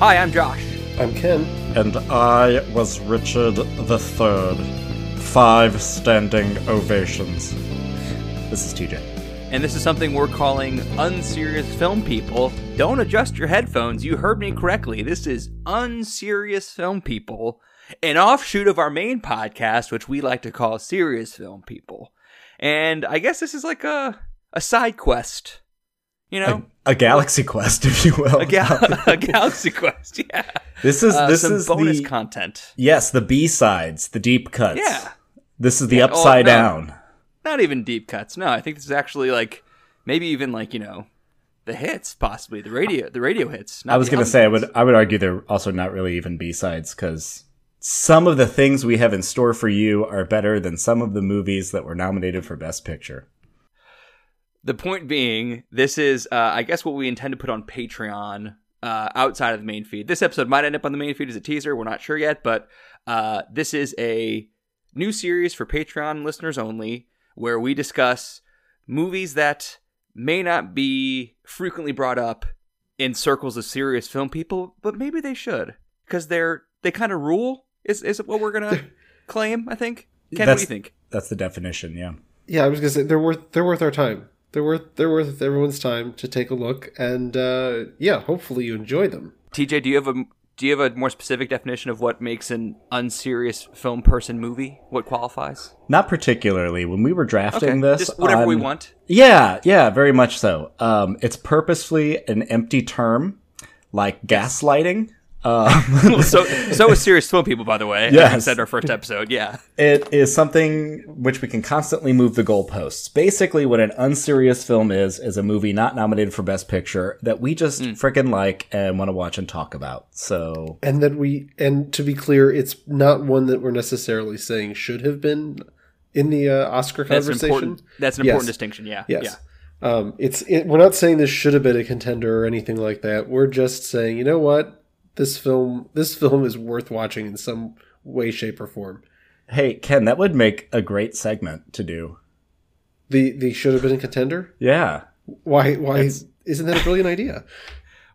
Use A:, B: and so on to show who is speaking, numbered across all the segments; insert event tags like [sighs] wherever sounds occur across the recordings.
A: Hi, I'm Josh.
B: I'm Ken.
C: And I was Richard the Third. Five standing ovations. This is TJ.
A: And this is something we're calling Unserious Film People. Don't adjust your headphones. You heard me correctly. This is Unserious Film People, an offshoot of our main podcast, which we like to call Serious Film People. And I guess this is like a, a side quest. You know?
C: A, a galaxy quest, [laughs] if you will.
A: A, ga- [laughs] a galaxy quest, [laughs] yeah.
C: This is
A: Uh,
C: this is
A: bonus
C: the
A: content.
C: yes, the B sides, the deep cuts.
A: Yeah.
C: This is the
A: Yeah, oh,
C: upside
A: no.
C: down.
A: Not even deep cuts. No, I think this is actually like maybe even like, you know, the hits, possibly. The radio the radio hits. not
C: I was going to
A: album
C: say, I would I would argue they're also not really even B sides because some of the things we have in store for you are better than some of the movies that were nominated for Best Picture.
A: The point being, this is, uh, I guess, what we intend to put on Patreon uh, outside of the main feed. This episode might end up on the main feed as a teaser. We're not sure yet, but uh, this is a new series for Patreon listeners only where we discuss movies that may not be frequently brought up in circles of serious film people, but maybe they should because they're they kind of rule. Is is what we're gonna [laughs] claim? I think. Ken, what do
C: That's-
A: you think?
C: That's the definition, yeah.
B: Yeah, I was gonna say they're worth they're worth our time. They're worth they're worth everyone's time to take a look, and uh, yeah, hopefully you enjoy them.
A: TJ, do you have a do you have a more specific definition of what makes an unserious film person movie? What qualifies?
C: Not particularly. When we were drafting this,
A: just whatever we want.
C: Yeah, yeah, very much so. Um, it's purposefully an empty term, like gaslighting. Um,
A: so [laughs] so is serious film people, by the way. as we said our first episode. Yeah,
C: it is something which we can constantly move the goalposts. Basically, what an unserious film is is a movie not nominated for Best Picture that we just
A: Hmm.
C: frickin' like and want to watch and talk about. So
B: And that we and to be clear, it's not one that we're necessarily saying should have been in the uh, Oscar
A: that's
B: conversation.
A: important. That's an
B: Yes.
A: important distinction. Yeah,
B: Yes.
A: yeah.
B: Um, it's it, we're not saying this should have been a contender or anything like that. We're just saying, you know what, this film this film is worth watching in some way, shape, or form.
C: hey, Ken, that would make a great segment to do.
B: The the should have been a contender.
C: Yeah.
B: Why why isn't that a brilliant idea? [laughs]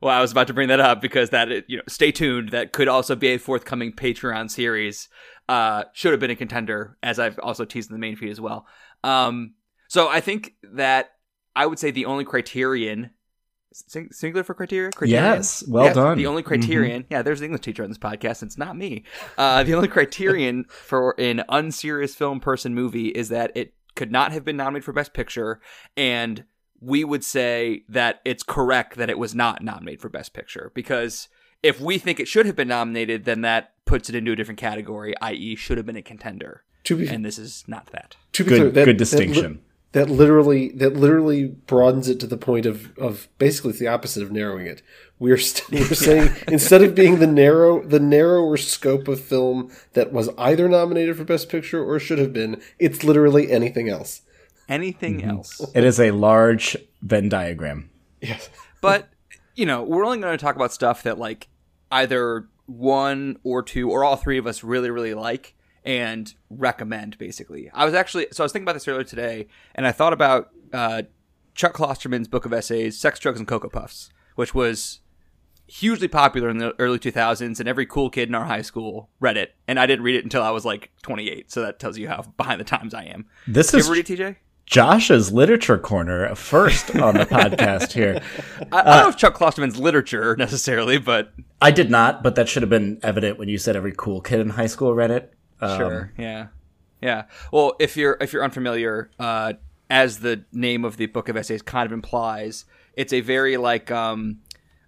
A: Well, I was about to bring that up because that you know, stay tuned. That could also be a forthcoming Patreon series. Uh, should have been a contender, as I've also teased in the main feed as well. Um, so I think that I would say the only criterion, sing- singular for criteria, criterion?
C: Yes. Well
B: Yes,
C: done.
A: The only criterion, yeah, there's an English teacher on this podcast. and It's not me. Uh, the only criterion [laughs] for an unserious film person movie is that it could not have been nominated for Best Picture, and we would say that it's correct that it was not nominated for Best Picture because if we think it should have been nominated, then that puts it into a different category, i.e., should have been a contender.
B: To be
A: And this is not that.
B: to be
C: Good-
B: clear, that,
C: good
B: that li-
C: distinction.
B: That, literally that literally broadens it to the point of of basically it's the opposite of narrowing it. We're st- we're [laughs] saying instead of being the narrow the narrower scope of film that was either nominated for best picture or should have been, it's literally anything else.
A: Anything
C: Mm-hmm.
A: else?
C: It is a large Venn diagram.
B: Yes.
A: but you know we're only going to talk about stuff that like either one or two or all three of us really really like and recommend basically i was actually so i was thinking about this earlier today and i thought about uh, chuck klosterman's book of essays sex drugs and cocoa puffs which was hugely popular in the early 2000s and every cool kid in our high school read it and i didn't read it until i was like 28 so that tells you how behind the times i am
C: This
A: you
C: is
A: ever read it tj
C: Josh's literature corner first on the [laughs] podcast here.
A: I, I don't know if chuck klosterman's literature necessarily but
C: I did not, but that should have been evident when you said every cool kid in high school read it. Um,
A: Sure. Yeah. Yeah. Well, if you're if you're unfamiliar, uh, as the name of the book of essays kind of implies, it's a very like um,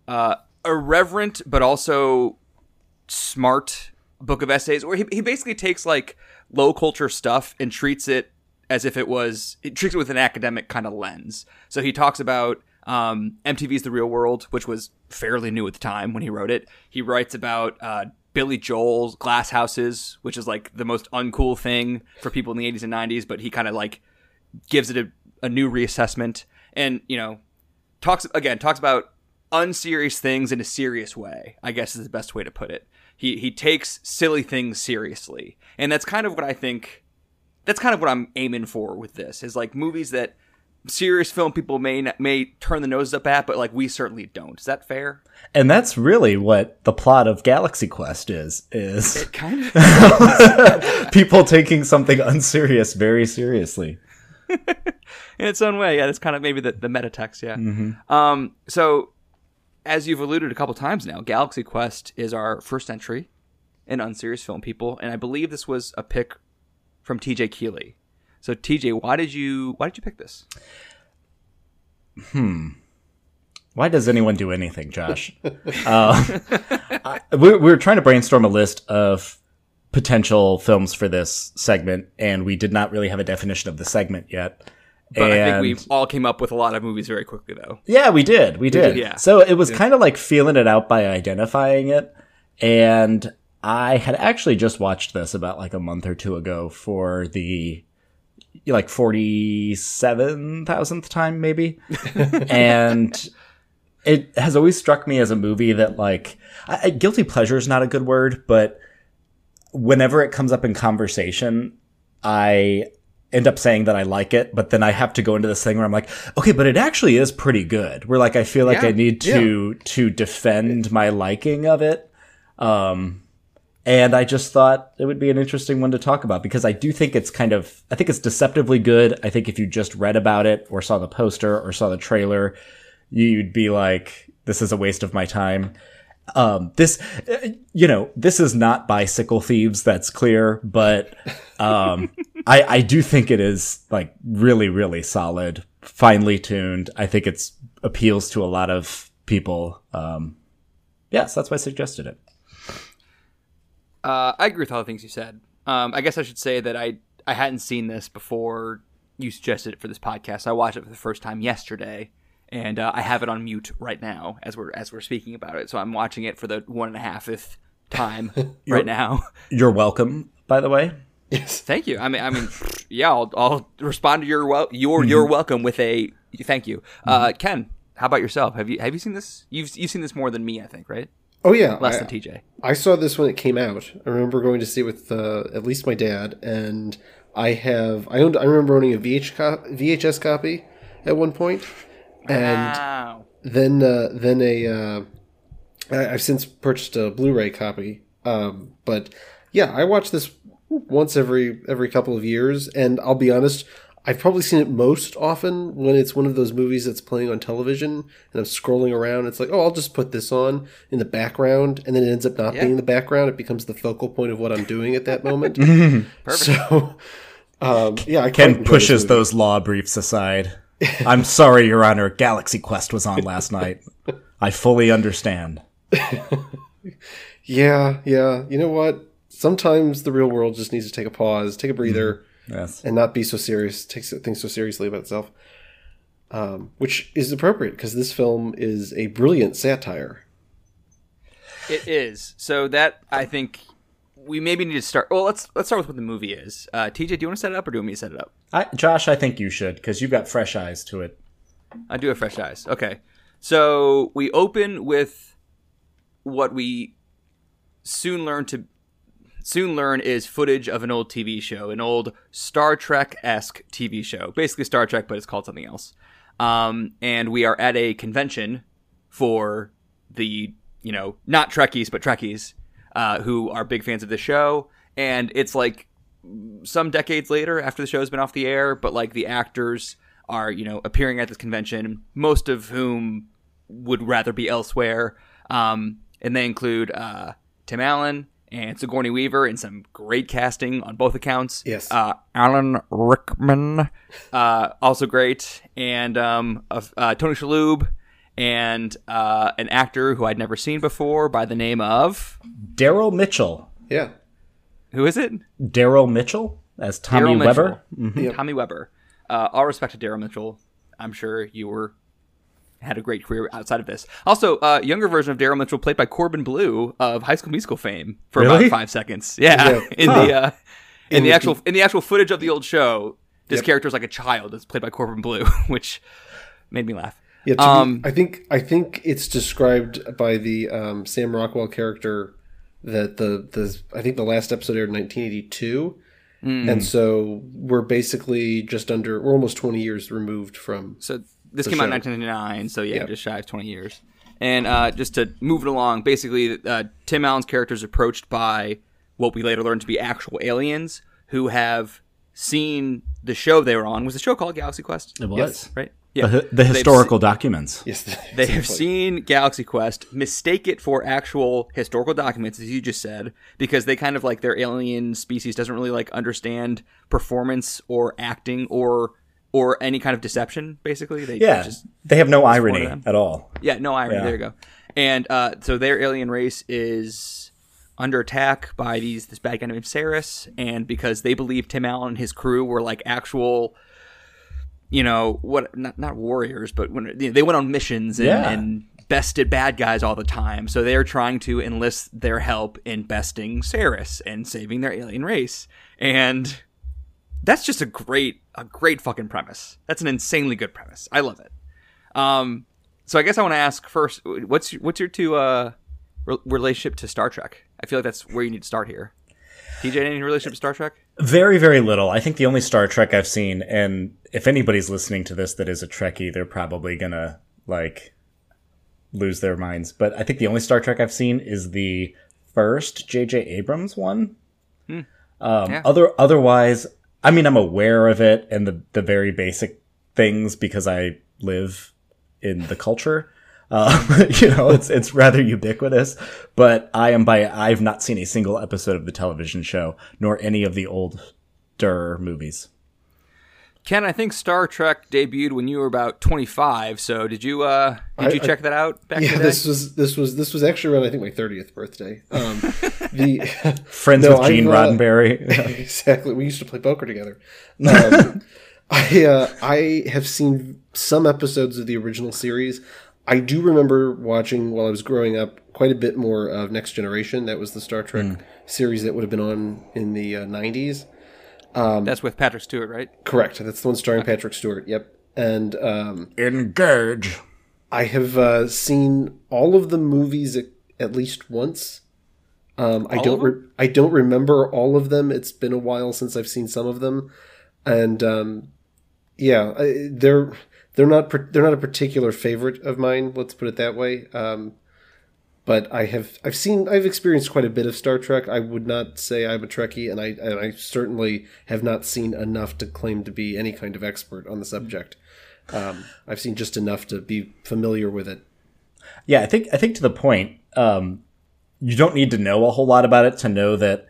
A: uh, irreverent but also smart book of essays where he, he basically takes like low culture stuff and treats it as if it was it treats it with an academic kind of lens. So he talks about um, MTV's The Real World, which was fairly new at the time when he wrote it. He writes about uh, Billy Joel's Glass Houses, which is like the most uncool thing for people in the 80s and 90s, but he kind of like gives it a, a new reassessment and, you know, talks again, talks about unserious things in a serious way, I guess is the best way to put it. He he takes silly things seriously. And that's kind of what I think that's kind of what I'm aiming for with this is like movies that serious film people may may turn the noses up at, but like we certainly don't. Is that fair?
C: And that's really what the plot of Galaxy Quest is is
A: Kind of. [laughs] [laughs]
C: people taking something unserious very seriously. [laughs]
A: in its own way. Yeah, that's kind of maybe the, the meta text. Yeah. Um, so, as you've alluded a couple times now, Galaxy Quest is our first entry in Unserious Film People, and I believe this was a pick from T.J. Keeley. So, T.J., why did you why did you pick this? Hmm.
C: Why does anyone do anything, Josh? [laughs] uh, I- we, we were trying to brainstorm a list of potential films for this segment, and we did not really have a definition of the segment yet.
A: But I think we all came up with a lot of movies very quickly, though.
C: yeah, we did, we did.
A: did, yeah.
C: So it was kind of like feeling it out by identifying it, and I had actually just watched this about like a month or two ago for the like forty seven thousandth time, maybe, [laughs] and it has always struck me as a movie that like I, I- guilty pleasure is not a good word but whenever it comes up in conversation i end up saying that i like it but then i have to go into this thing where i'm like okay but it actually is pretty good. Where like i feel like
A: Yeah,
C: i need to to defend my liking of it. Um and I just thought it would be an interesting one to talk about because I do think it's kind of, I think it's deceptively good. I think if you just read about it or saw the poster or saw the trailer, you'd be like, this is a waste of my time. Um, this, uh, you know, this is not bicycle thieves. That's clear, but, um, [laughs] I, I do think it is like really, really solid, finely tuned. I think it's appeals to a lot of people. Um, yes, that's why I suggested it.
A: Uh, I agree with all the things you said. Um, I guess I should say that I I hadn't seen this before you suggested it for this podcast. I watched it for the first time yesterday, and uh, I have it on mute right now as we're as we're speaking about it. So I'm watching it for the one and a halfth time [laughs] right now.
C: You're welcome, by the way.
B: Yes.
A: Thank you. I mean, I mean, [laughs] yeah, I'll, I'll respond to your wel- your your welcome with a thank you. Uh, Ken, how about yourself? Have you have you seen this? You've you've seen this more than me, I think, right?
B: Oh yeah.
A: Less
B: I,
A: than TJ.
B: I saw this when it came out. I remember going to see it with uh, at least my dad, and I have I owned I remember owning a VH co- VHS copy at one point, and
A: Wow.
B: then uh, then a uh, I, I've since purchased a Blu-ray copy. Um, but yeah, I watch this once every every couple of years, and I'll be honest. I've probably seen it most often when it's one of those movies that's playing on television and I'm scrolling around. It's like, oh, I'll just put this on in the background, and then it ends up not
A: Yeah.
B: being the background. It becomes the focal point of what I'm doing at that moment. [laughs]
A: Perfect.
B: so, um, yeah, I quite
C: Ken pushes those law briefs aside. I'm sorry, Your Honor. Galaxy Quest was on last night. I fully understand. [laughs]
B: Yeah, yeah. You know what? Sometimes the real world just needs to take a pause, take a breather.
C: Yes.
B: and not be so serious, take things so seriously about itself. Um, which is appropriate because this film is a brilliant satire.
A: It is. So that I think we maybe need to start. Well, let's let's start with what the movie is. Uh, TJ, do you want to set it up, or do you want me to set it up?
C: I, Josh, I think you should because you've got fresh eyes to it.
A: I do have fresh eyes. Okay. So we open with what we soon learn to soon learn is footage of an old TV show, an old Star Trek esque TV show, basically Star Trek, but it's called something else. Um, and we are at a convention for the you know not Trekkies but Trekkies uh, who are big fans of the show, and it's like some decades later after the show's been off the air, but like the actors are, you know, appearing at this convention, most of whom would rather be elsewhere. Um, and they include uh, Tim Allen and Sigourney Weaver in some great casting on both accounts.
B: Yes.
A: Uh, Alan Rickman, uh, also great. And um, uh, uh, Tony Shalhoub and uh, an actor who I'd never seen before by the name of.
C: Daryl Mitchell.
B: Yeah,
A: Who is it?
C: Daryl Mitchell as Tommy
A: Daryl
C: Webber.
A: Mitchell. Tommy Webber. Uh, all respect to Daryl Mitchell. I'm sure you were had a great career outside of this. Also, uh, younger version of Daryl Mitchell, played by Corbin Bleu of High School Musical fame, for
C: Really?
A: about five seconds. Yeah,
B: Yeah. [laughs]
A: in the uh, in, the
B: the-
A: actual in the actual footage of the old show, this
B: Yep.
A: character is like a child that's played by Corbin Bleu, [laughs] which made me laugh.
B: yeah. To be-
A: Um,
B: I think I think it's described by the um, Sam Rockwell character that the the I think the last episode aired in 1982, and so we're basically just under we're almost 20 years removed from
A: So this came out in 1999, so yeah,
B: Yeah.
A: just shy of 20 years. And uh, just to move it along, basically, uh, Tim Allen's character is approached by what we later learned to be actual aliens who have seen the show they were on. Was the show called Galaxy Quest?
C: It was.
B: Yes.
A: Right?
C: The, the
A: They've
C: historical documents.
B: yes [laughs]
A: They have seen Galaxy Quest, mistake it for actual historical documents, as you just said, because they kind of like their alien species doesn't really like understand performance or acting or or any kind of deception. Basically, they
C: Yeah,
A: just
C: they have no irony at all.
A: yeah, no irony.
C: Yeah.
A: There you go. And uh, so their alien race is under attack by these this bad guy named Sarris, and because they believe Tim Allen and his crew were like actual, you know, what not not warriors, but when you know, they went on missions and,
C: Yeah.
A: and bested bad guys all the time, so they're trying to enlist their help in besting Sarris and saving their alien race, and that's just a great a great fucking premise. That's an insanely good premise. I love it. Um, so I guess I want to ask first, what's your, what's your two uh re- relationship to Star Trek? I feel like that's where you need to start here. TJ, any relationship to Star Trek?
C: Very, very little. I think the only Star Trek I've seen, and if anybody's listening to this that is a Trekkie, they're probably gonna like lose their minds. But I think the only Star Trek I've seen is the first J.J. Abrams one. Um,
A: Yeah.
C: Other, otherwise, I mean, I'm aware of it and the the very basic things because I live in the culture. Um, [laughs] you know, it's it's rather ubiquitous, but I am by I've not seen a single episode of the television show nor any of the older movies.
A: Ken, I think Star Trek debuted when you were about 25. So did you uh did you
B: I-
A: check that out back in
B: yeah
A: the day?
B: this was this was this was actually around i think my 30th birthday um [laughs] the
C: Friends
B: No,
C: with Gene
B: I've, uh,
C: Roddenberry. [laughs]
B: exactly. We used to play poker together. Um, [laughs] I uh, I have seen some episodes of the original series. I do remember watching while I was growing up quite a bit more of Next Generation. That was the Star Trek series that would have been on in the uh, 90s.
A: That's with Patrick Stewart, right?
B: Correct. That's the one starring Patrick Stewart. Yep. And um,
C: Engage.
B: I have uh, seen all of the movies at, at least once. Um, I
A: All
B: don't.
A: of
B: Re- I don't remember all of them. It's been a while since I've seen some of them, and um, yeah, I, they're they're not they're not a particular favorite of mine. Let's put it that way. Um, but I have I've seen I've experienced quite a bit of Star Trek. I would not say I'm a Trekkie, and I and I certainly have not seen enough to claim to be any kind of expert on the subject. Um, I've seen just enough to be familiar with it.
C: Yeah, I think I think to the point, um, you don't need to know a whole lot about it to know that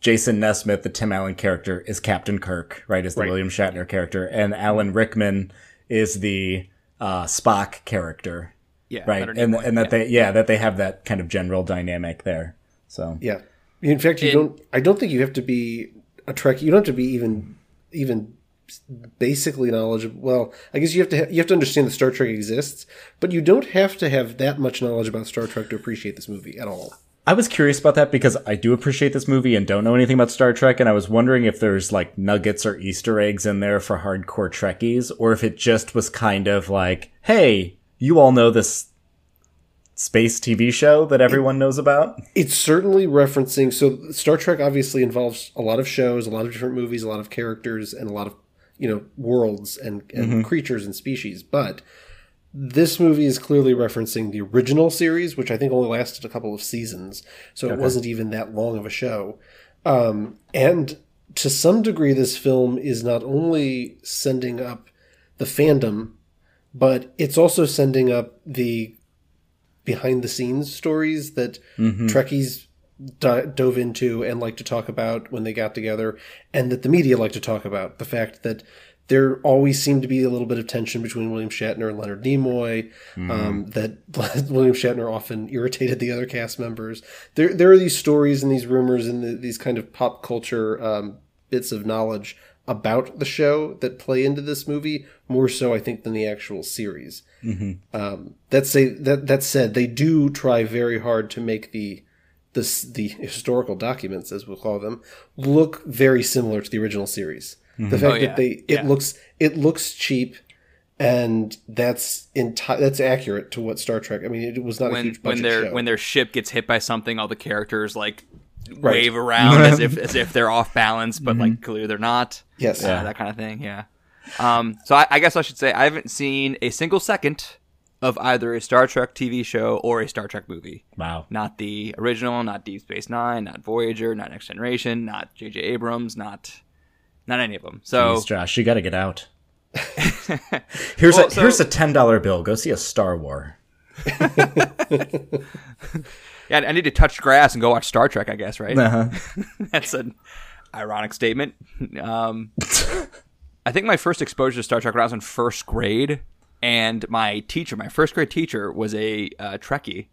C: Jason Nesmith, the Tim Allen character, is Captain Kirk, right? Is the
B: Right.
C: William Shatner character, and Alan Rickman is the uh, Spock character,
A: Yeah.
C: right? And
A: Nimoy,
C: and that
A: yeah.
C: they yeah that they have that kind of general dynamic there. So
B: Yeah. In fact, you
A: In-
B: don't. I don't think you have to be a Trekkie. You don't have to be even even basically knowledgeable. Well, I guess you have to. Ha- you have to understand that Star Trek exists, but you don't have to have that much knowledge about Star Trek to appreciate this movie at all.
C: I was curious about that because I do appreciate this movie and don't know anything about Star Trek, and I was wondering if there's like nuggets or Easter eggs in there for hardcore Trekkies, or if it just was kind of like, hey, you all know this space TV show that everyone knows about.
B: It's certainly referencing. So Star Trek obviously involves a lot of shows, a lot of different movies, a lot of characters, and a lot of you know worlds and, and creatures and species. But this movie is clearly referencing the original series, which I think only lasted a couple of seasons, so it wasn't even that long of a show. Um, and to some degree, this film is not only sending up the fandom, but it's also sending up the behind the scenes stories that Trekkies di- dove into and like to talk about when they got together, and that the media like to talk about. The fact that there always seemed to be a little bit of tension between William Shatner and Leonard Nimoy. Um, that [laughs] William Shatner often irritated the other cast members. There, there are these stories and these rumors and the, these kind of pop culture um, bits of knowledge about the show that play into this movie more so, I think, than the actual series. Um, that say that that said, they do try very hard to make the the the historical documents, as we'll call them, look very similar to the original series. The fact
A: Oh, yeah.
B: that they it
A: Yeah.
B: looks it looks cheap, and that's enti- that's accurate to what Star Trek. I mean, it was not a
A: when
B: huge
A: when their
B: show.
A: when their ship gets hit by something, all the characters like wave around as if as if they're off balance, but like clearly they're not.
B: Yes.
A: Uh,
B: Yeah.
A: that kind of thing. Yeah. Um, so I, I guess I should say I haven't seen a single second of either a Star Trek TV show or a Star Trek movie.
C: Wow.
A: Not the original, not Deep Space Nine, not Voyager, not Next Generation, not J.J. Abrams, not not any of them. So
C: Jeez, Josh, you got to get out. [laughs] here's
A: Well,
C: a
A: so-
C: here's a ten dollar bill. Go see a Star War. [laughs] [laughs]
A: yeah, I need to touch grass and go watch Star Trek. I guess right.
C: Uh-huh. [laughs]
A: That's an ironic statement. Um, I think my first exposure to Star Trek when I was in first grade, and my teacher, my first grade teacher, was a uh, Trekkie.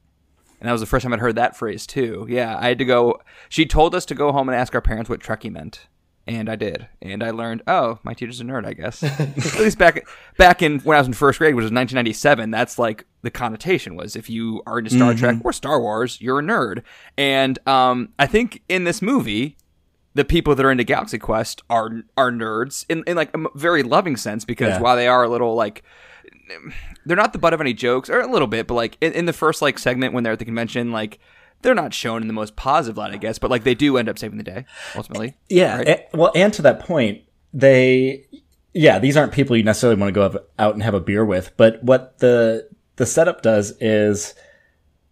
A: And that was the first time I'd heard that phrase too. Yeah, I had to go. She told us to go home and ask our parents what Trekkie meant, and I did. And I learned, oh, my teacher's a nerd, I guess. [laughs] At least back back in when I was in first grade, which was 1997. That's like the connotation was if you are into Star Trek or Star Wars, you're a nerd. And um, I think in this movie, the people that are into Galaxy Quest are are nerds in, in like a very loving sense because
C: Yeah.
A: while they are a little like they're not the butt of any jokes or a little bit but like in, in the first like segment when they're at the convention like they're not shown in the most positive light i guess but like they do end up saving the day ultimately
C: Yeah.
A: right?
C: a- well, and to that point, they, yeah, these aren't people you necessarily want to go out and have a beer with. But what the the setup does is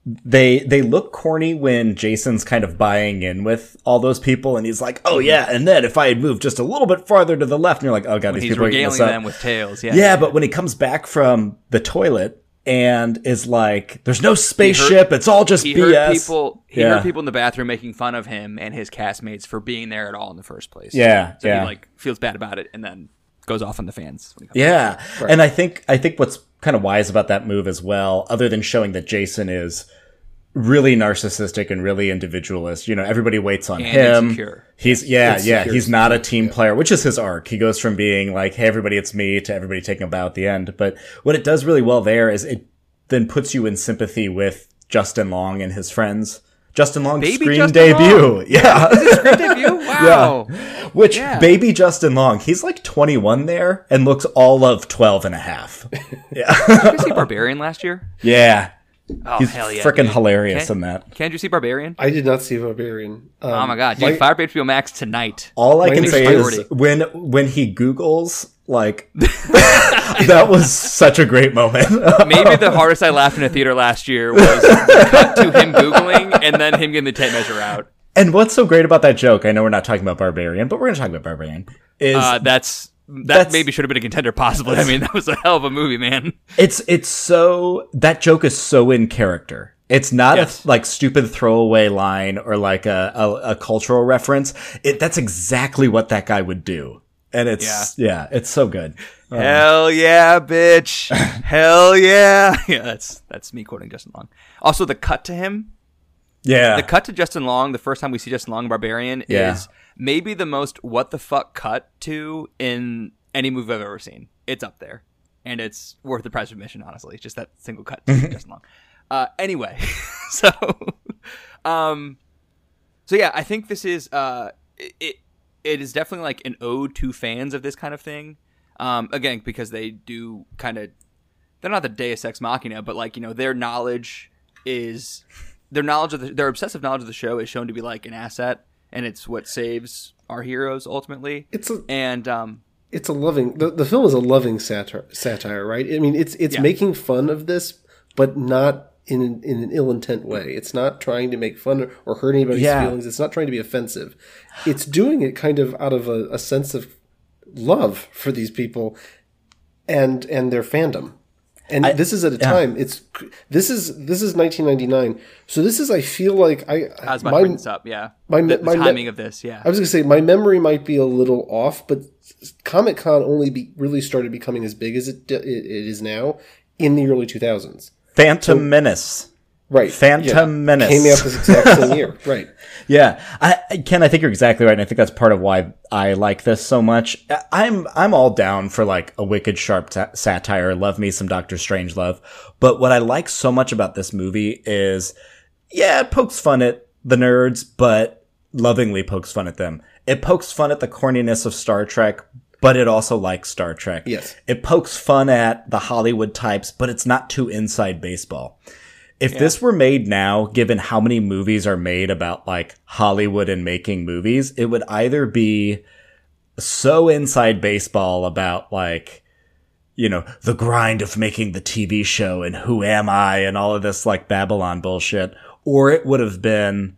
C: they they look corny when Jason's kind of buying in with all those people, and he's like, "Oh mm-hmm. yeah," and then if I had moved just a little bit farther to the left, and you're like, "Oh god, these
A: he's
C: people are eating
A: regaling
C: this up."
A: them with tales yeah
C: yeah, but when he comes back from the toilet and is like, "There's no spaceship; it's all just
A: he
C: BS."
A: heard people he
C: Yeah.
A: heard people in the bathroom making fun of him and his castmates for being there at all in the first place
C: Yeah,
A: so
C: yeah.
A: he like feels bad about it and then goes off on the fans
C: Yeah. And I think I think what's kind of wise about that move as well, other than showing that Jason is really narcissistic and really individualist, you know, everybody waits on
A: And
C: him.
A: insecure.
C: He's yeah, yeah, he's not a team player, which is his arc. He goes from being like, "Hey, everybody, it's me," to everybody taking a bow at the end. But what it does really well there is it then puts you in sympathy with Justin Long and his friends. Justin Long's
A: Baby
C: screen
A: Justin
C: debut.
A: Long. [laughs]
C: Yeah.
A: Screen debut [laughs] wow Yeah.
C: Which
A: Yeah.
C: baby Justin Long, he's like 21 there and looks all of 12 and a half. [laughs]
A: Did you see Barbarian last year?
C: Yeah.
A: Oh
C: He's
A: hell yeah!
C: freaking hilarious
A: Can-
C: in that.
A: Can't you see Barbarian?
B: I did not see Barbarian. Um,
A: Oh my god, dude! Fire up HBO Max tonight.
C: All I can say
A: priority.
C: is when when he Googles like [laughs] that was such a great moment. [laughs]
A: Maybe the hardest I laughed in a theater last year was cut to him googling and then him getting the tape measure out.
C: and what's so great about that joke? I know we're not talking about Barbarian, but we're gonna talk about Barbarian. Is
A: Uh, that's that
C: That's-
A: maybe should have been a contender, possibly. I mean, that was a hell of a movie, man.
C: it's it's so that joke is so in character. It's not
A: Yes.
C: a like stupid throwaway line or like a, a, a cultural reference. It that's exactly what that guy would do. And it's yeah, it's so good.
A: Um, hell yeah, bitch! [laughs] hell yeah! [laughs] Yeah, that's that's me quoting Justin Long. Also, the cut to him,
C: Yeah.
A: the cut to Justin Long, the first time we see Justin Long Barbarian,
C: Yeah.
A: is maybe the most what the fuck cut to in any movie I've ever seen. It's up there, and it's worth the price of admission. Honestly, just that single cut to Justin Long. Uh, anyway, [laughs] so, um, so yeah, I think this is uh, it, it it is definitely like an ode to fans of this kind of thing. Um, again, because they do kind of they're not the Deus Ex Machina, but like you know their knowledge is their knowledge of the, their obsessive knowledge of the show is shown to be like an asset, and it's what saves our heroes ultimately.
B: It's a
A: And um,
B: it's a loving the, the film is a loving satire satire right i mean it's it's
A: Yeah.
B: making fun of this but not in an, in an ill intent way it's not trying to make fun or hurt anybody's
C: Yeah.
B: feelings it's not trying to be offensive it's doing it kind of out of a, a sense of love for these people and and their fandom and this is at a time it's this is this is 1999 so this is i feel like i
A: I was about
B: my,
A: to bring this up. Yeah,
B: my-
A: the, the
B: my-
A: timing of this. Yeah,
B: I was going to say my memory might be a little off, but Comic Con only be, really started becoming as big as it, it, it is now in the early 2000s.
C: Phantom Menace.
B: Right.
C: Phantom Menace.
B: Came out this exact same year. [laughs] Right.
C: Yeah, I, Ken, I think you're exactly right, and I think that's part of why I like this so much. I'm I'm all down for like a wicked sharp ta- satire. Love me some Doctor Strangelove, but what I like so much about this movie is, yeah, it pokes fun at the nerds, but lovingly pokes fun at them. It pokes fun at the corniness of Star Trek. But it also likes Star Trek.
B: Yes.
C: It pokes fun at the Hollywood types, but it's not too inside baseball If this were made now, given how many movies are made about like Hollywood and making movies, it would either be so inside baseball about like, you know, the grind of making the TV show and who am I and all of this like Babylon bullshit, or it would have been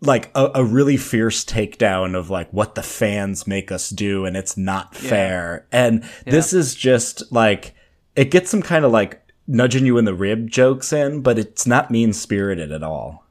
C: like a, a really fierce takedown of like what the fans make us do and it's not fair. And this is just like, it gets some kind of like nudging you in the rib jokes in, but it's not mean spirited at all.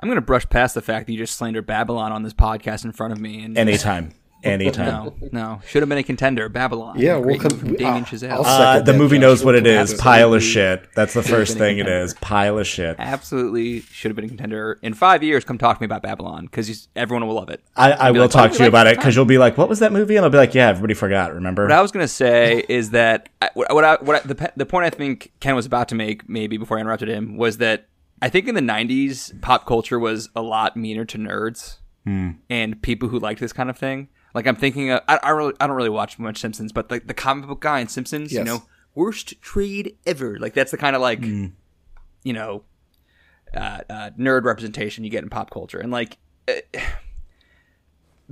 A: I'm gonna brush past the fact that you just slandered Babylon on this podcast in front of me. And
C: Anytime. Anytime.
A: no, no, should have been a contender. Babylon.
B: Yeah, we'll
A: movie from
B: come-
A: Damien
B: I'll-
A: Chazelle.
C: Uh, the movie knows what it is. Pile of shit. That's the first thing it is. Pile of shit.
A: Absolutely should have been a contender. In five years, come talk to me about Babylon because everyone will love it.
C: I, I will
A: like,
C: talk to you
A: you like
C: about it because you'll be like, "What was that movie?" And I'll be like, "Yeah, everybody forgot. Remember?"
A: What I was gonna say is that I- what what, I, what I, the the point I think Ken was about to make, maybe before I interrupted him, was that I think in the '90s, pop culture was a lot meaner to nerds and people who liked this kind of thing. Like I'm thinking, of, I, I really I don't really watch much Simpsons, but like the comic book guy in Simpsons, you know, worst trade ever. Like that's the kind of like you know uh, uh, nerd representation you get in pop culture, and like. Uh, [sighs]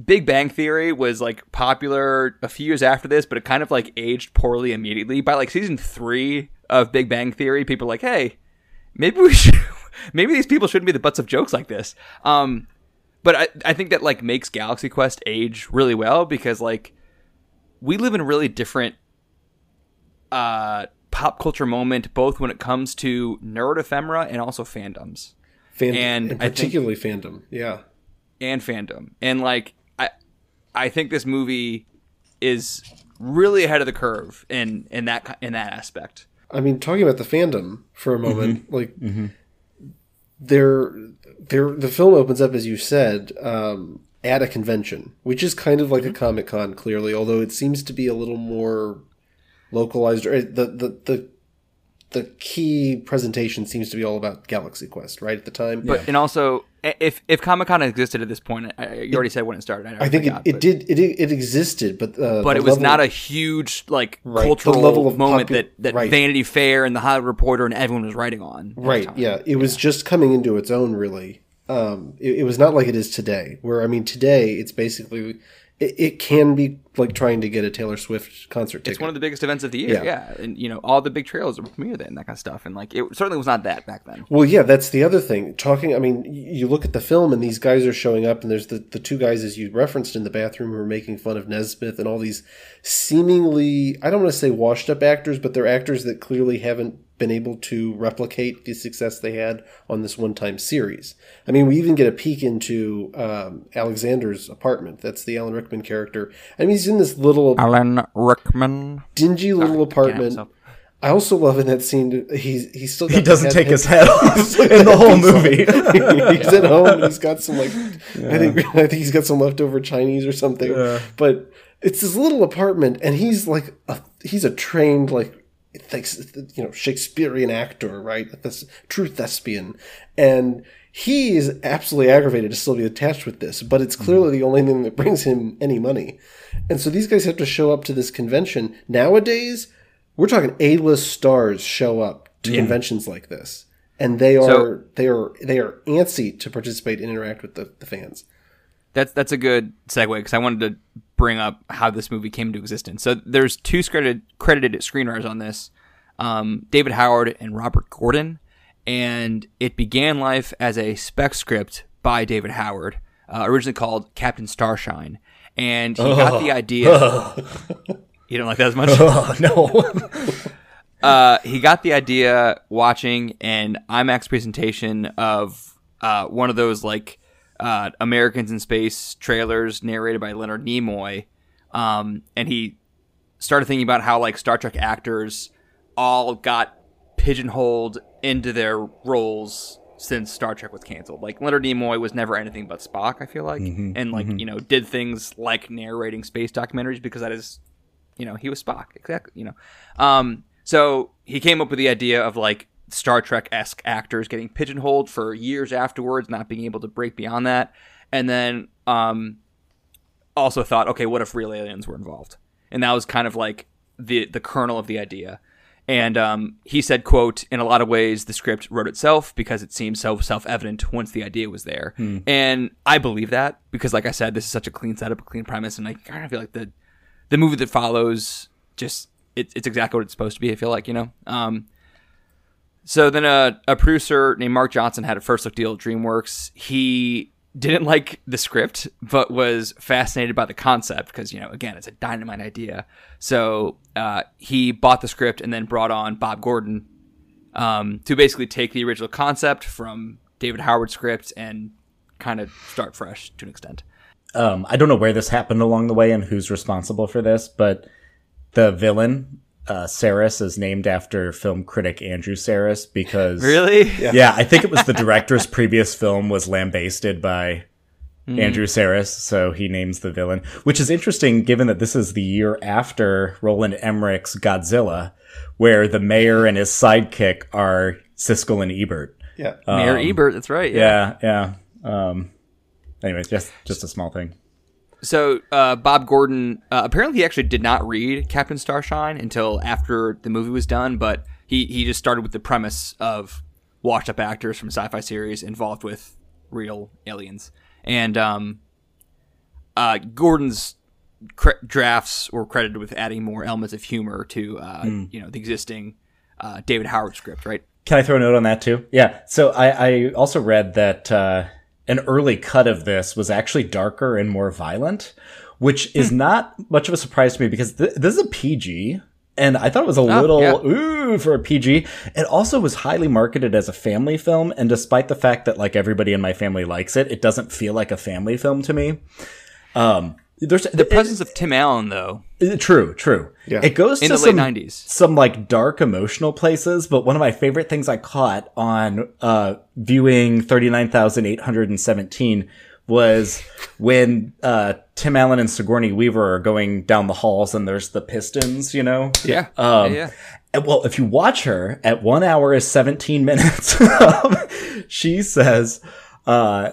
A: Big Bang Theory was like popular a few years after this, but it kind of like aged poorly immediately. By like season three of Big Bang Theory, people were like, hey, maybe we [laughs] should, maybe these people shouldn't be the butts of jokes like this. Um, but I, I think that like makes Galaxy Quest age really well because like we live in a really different uh, pop culture moment, both when it comes to nerd ephemera and also fandoms
B: Fandom,
A: And
B: and
A: I think-
B: particularly fandom. Yeah.
A: and fandom. And like I I think this movie is really ahead of the curve in in that in that aspect.
B: I mean, talking about the fandom for a moment,
C: Mm-hmm.
B: like there, there, the film opens up as you said um, at a convention, which is kind of like
C: Mm-hmm.
B: a Comic Con, clearly, although it seems to be a little more localized. The the the the key presentation seems to be all about Galaxy Quest, right at the time.
A: But and also i- if if Comic Con existed at this point, I, you already said when it started. I,
B: I think
A: forgot,
B: it, it
A: but,
B: did it it existed, but uh,
A: but it was
B: level-
A: not a huge like
B: Right,
A: cultural
B: level of
A: moment
B: popu-
A: that that
B: right.
A: Vanity Fair and the Hollywood Reporter and everyone was writing on.
B: Right. Yeah. It was just coming into its own, really. Um, it, it was not like it is today, where, I mean, today it's basically, it, it can be like trying to get a Taylor Swift concert ticket.
A: It's one of the biggest events of the year,
B: Yeah.
A: yeah. And you know, all the big trailers were premiered then, that kind of stuff. And like, it certainly was not that back then.
B: well, yeah, that's the other thing. Talking, I mean, you look at the film and these guys are showing up, and there's the, the two guys, as you referenced in the bathroom, who are making fun of Nesmith and all these seemingly, I don't want to say washed up actors, but they're actors that clearly haven't been able to replicate the success they had on this one time series. I mean, we even get a peek into um, Alexander's apartment. That's the Alan Rickman character. I mean, he's in this little
A: Alan Rickman.
B: dingy little apartment. I also love in that scene. He's he's still got
C: he doesn't
B: head-
C: take his head [laughs] off in the whole movie. [laughs]
B: he's at home and he's got some like I think [laughs] I think he's got some leftover Chinese or something. But it's his little apartment and he's like a, he's a trained like thanks you know Shakespearean actor, right? This true thespian. And he is absolutely aggravated to still be attached with this, but it's mm-hmm. clearly the only thing that brings him any money. And so these guys have to show up to this convention. Nowadays, we're talking A-list stars show up to conventions like this. And they are
A: So-
B: they are they are antsy to participate and interact with the, the fans.
A: That's that's a good segue because I wanted to bring up how this movie came into existence. So there's two credited credited screenwriters on this, um, David Howard and Robert Gordon, and it began life as a spec script by David Howard, uh, originally called Captain Starshine, and he got the idea. [laughs] you don't like that as much.
C: oh no. [laughs]
A: uh, he got the idea watching an IMAX presentation of uh, one of those like uh, Americans in Space trailers narrated by Leonard Nimoy, um, and he started thinking about how like Star Trek actors all got pigeonholed into their roles since Star Trek was canceled. Like Leonard Nimoy was never anything but Spock, I feel like, and like you know did things like narrating space documentaries because that is you know, he was Spock, exactly. You know, um, so he came up with the idea of like Star Trek esque actors getting pigeonholed for years afterwards, not being able to break beyond that, and then um, also thought, okay, what if real aliens were involved? And that was kind of like the the kernel of the idea. And um, he said, "quote In a lot of ways, the script wrote itself because it seemed so self-evident once the idea was there." And I believe that because, like I said, this is such a clean setup, a clean premise, and I kind of feel like the the movie that follows just it, it's exactly what it's supposed to be. I feel like you know. Um, so then a, a producer named Mark Johnson had a first look deal at DreamWorks. He didn't like the script, but was fascinated by the concept because, you know, again, it's a dynamite idea. So uh, he bought the script and then brought on Bob Gordon um, to basically take the original concept from David Howard's script and kind of start fresh to an extent.
C: Um, I don't know where this happened along the way and who's responsible for this, but the villain, uh, Sarris, is named after film critic Andrew Sarris because
A: Really?
C: yeah. yeah, I think it was the director's previous film was lambasted by Andrew Sarris, so he names the villain, which is interesting given that this is the year after Roland Emmerich's Godzilla, where the mayor and his sidekick are Siskel and Ebert.
B: Yeah.
A: Mayor Ebert, that's right. Yeah.
C: Yeah, yeah. Um, anyway, just just a small thing.
A: So uh, Bob Gordon uh, apparently he actually did not read Captain Starshine until after the movie was done, but he he just started with the premise of washed up actors from sci-fi series involved with real aliens, and um, uh, Gordon's cre- drafts were credited with adding more elements of humor to uh, you know the existing uh, David Howard script, right?
C: Can I throw a note on that too? Yeah. So I, I also read that uh, an early cut of this was actually darker and more violent, which is not much of a surprise to me because th- this is a PG. And I thought it was a little
A: yeah.
C: ooh for a PG. It also was highly marketed as a family film, and despite the fact that like everybody in my family likes it, it doesn't feel like a family film to me. Um, there's
A: The presence of Tim Allen, though,
C: True, true.
B: Yeah.
C: It goes
A: in
C: to
A: the
C: some,
A: late '90s.
C: some like dark emotional places, but one of my favorite things I caught on uh viewing 39,817 was when uh Tim Allen and Sigourney Weaver are going down the halls and there's the pistons, you know?
A: Yeah,
C: Um,
A: yeah, yeah.
C: And, well, if you watch her at one hour is 17 minutes, [laughs] she says, uh,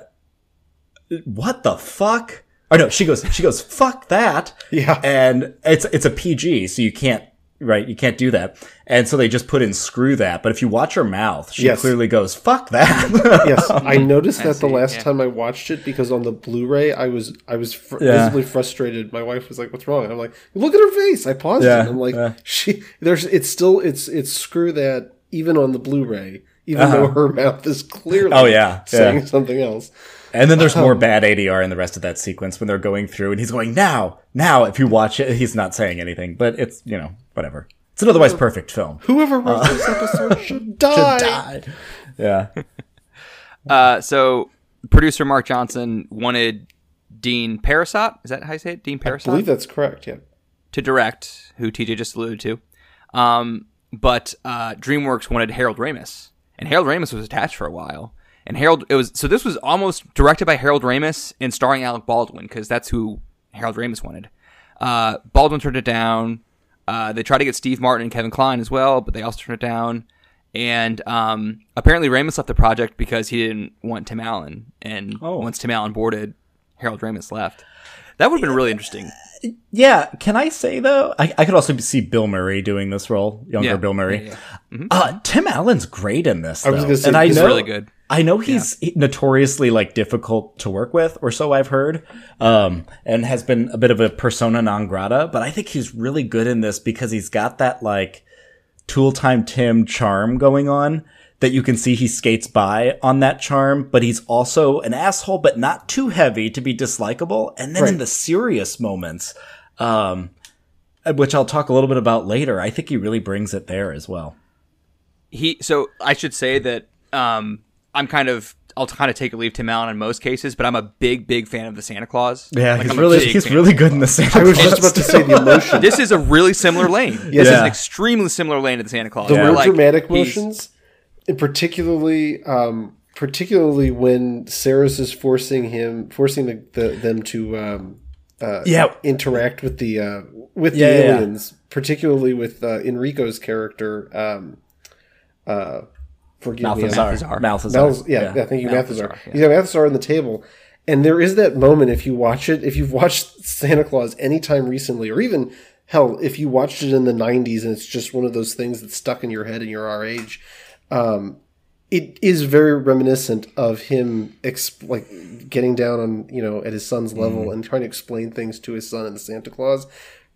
C: what the fuck? Or no, she goes, she goes, fuck that.
B: Yeah.
C: And it's, it's a PG, so you can't, right? You can't do that. And so they just put in screw that. But if you watch her mouth, she
B: Yes.
C: clearly goes, fuck that. [laughs]
B: yes, I [laughs] noticed that the
A: see,
B: last
A: yeah.
B: time I watched it because on the Blu-ray I was I was fr-
C: Yeah.
B: visibly frustrated. My wife was like, "What's wrong?" And I'm like, "Look at her face." I paused
C: Yeah,
B: it. I'm like,
C: yeah.
B: "She there's it's still it's it's screw that even on the Blu-ray, even
C: Uh-huh.
B: though her mouth is clearly
C: Oh, yeah,
B: saying
C: yeah.
B: something else."
C: And then there's more bad ADR in the rest of that sequence when they're going through and he's going, now, now, if you watch it, he's not saying anything, but it's, you know, whatever. It's an otherwise perfect film.
B: Whoever wrote this episode [laughs] should die.
C: Die. Yeah. [laughs]
A: Uh, so producer Mark Johnson wanted Dean Parisot. Is that how you say it? Dean
B: Parisot?
A: I
B: believe that's correct. Yeah.
A: to direct, who TJ just alluded to. Um, but uh, DreamWorks wanted Harold Ramis, and Harold Ramis was attached for a while. And Harold, it was so this was almost directed by Harold Ramis and starring Alec Baldwin because that's who Harold Ramis wanted. Uh, Baldwin turned it down. Uh, they tried to get Steve Martin and Kevin Kline as well, but they also turned it down. And um, apparently, Ramis left the project because he didn't want Tim Allen. And
C: Oh.
A: once Tim Allen boarded, Harold Ramis left. That would have been really interesting.
C: Yeah. Can I say though, I, I could also see Bill Murray doing this role, younger
A: Yeah.
C: Bill Murray.
A: Yeah, yeah.
C: Uh, Tim Allen's great in this.
B: I was gonna say,
C: and I
B: he's
C: know,
A: really good.
C: I know he's notoriously like difficult to work with, or so I've heard, um, and has been a bit of a persona non grata. But I think he's really good in this because he's got that like Tool Time Tim charm going on that you can see he skates by on that charm, but he's also an asshole, but not too heavy to be dislikable. And then in the serious moments, um, which I'll talk a little bit about later, I think he really brings it there as well.
A: he so I should say that um, I'm kind of I'll kind of take a leave Tim Allen in most cases, but I'm a big big fan of the Santa Claus.
C: Yeah,
A: Like,
C: he's
A: I'm
C: really he's really good in the Santa
B: I was
C: Claus.
B: just about to say the emotion,
A: This is a really similar lane. [laughs] This is an extremely similar lane to the Santa Claus.
B: the
A: where,
B: more
A: like,
B: dramatic motions, and particularly, um, particularly when Sarris is forcing him, forcing the, the, them to um, uh,
C: Yeah.
B: interact with the uh, with
C: Yeah,
B: the
C: yeah, yeah.
B: aliens, particularly with uh, Enrico's character. Um, uh, forgive me,
C: Malthazar.
A: Malthazar.
C: Malthazar.
B: Malthazar, yeah, yeah, thank you, Malthazar.
A: Malthazar, yeah.
B: He's got Malthazar on the table, and there is that moment if you watch it, if you've watched Santa Claus anytime recently, or even hell, if you watched it in the '90s and it's just one of those things that's stuck in your head and you're our age, um, it is very reminiscent of him exp- like getting down on you know at his son's level and trying to explain things to his son and Santa Claus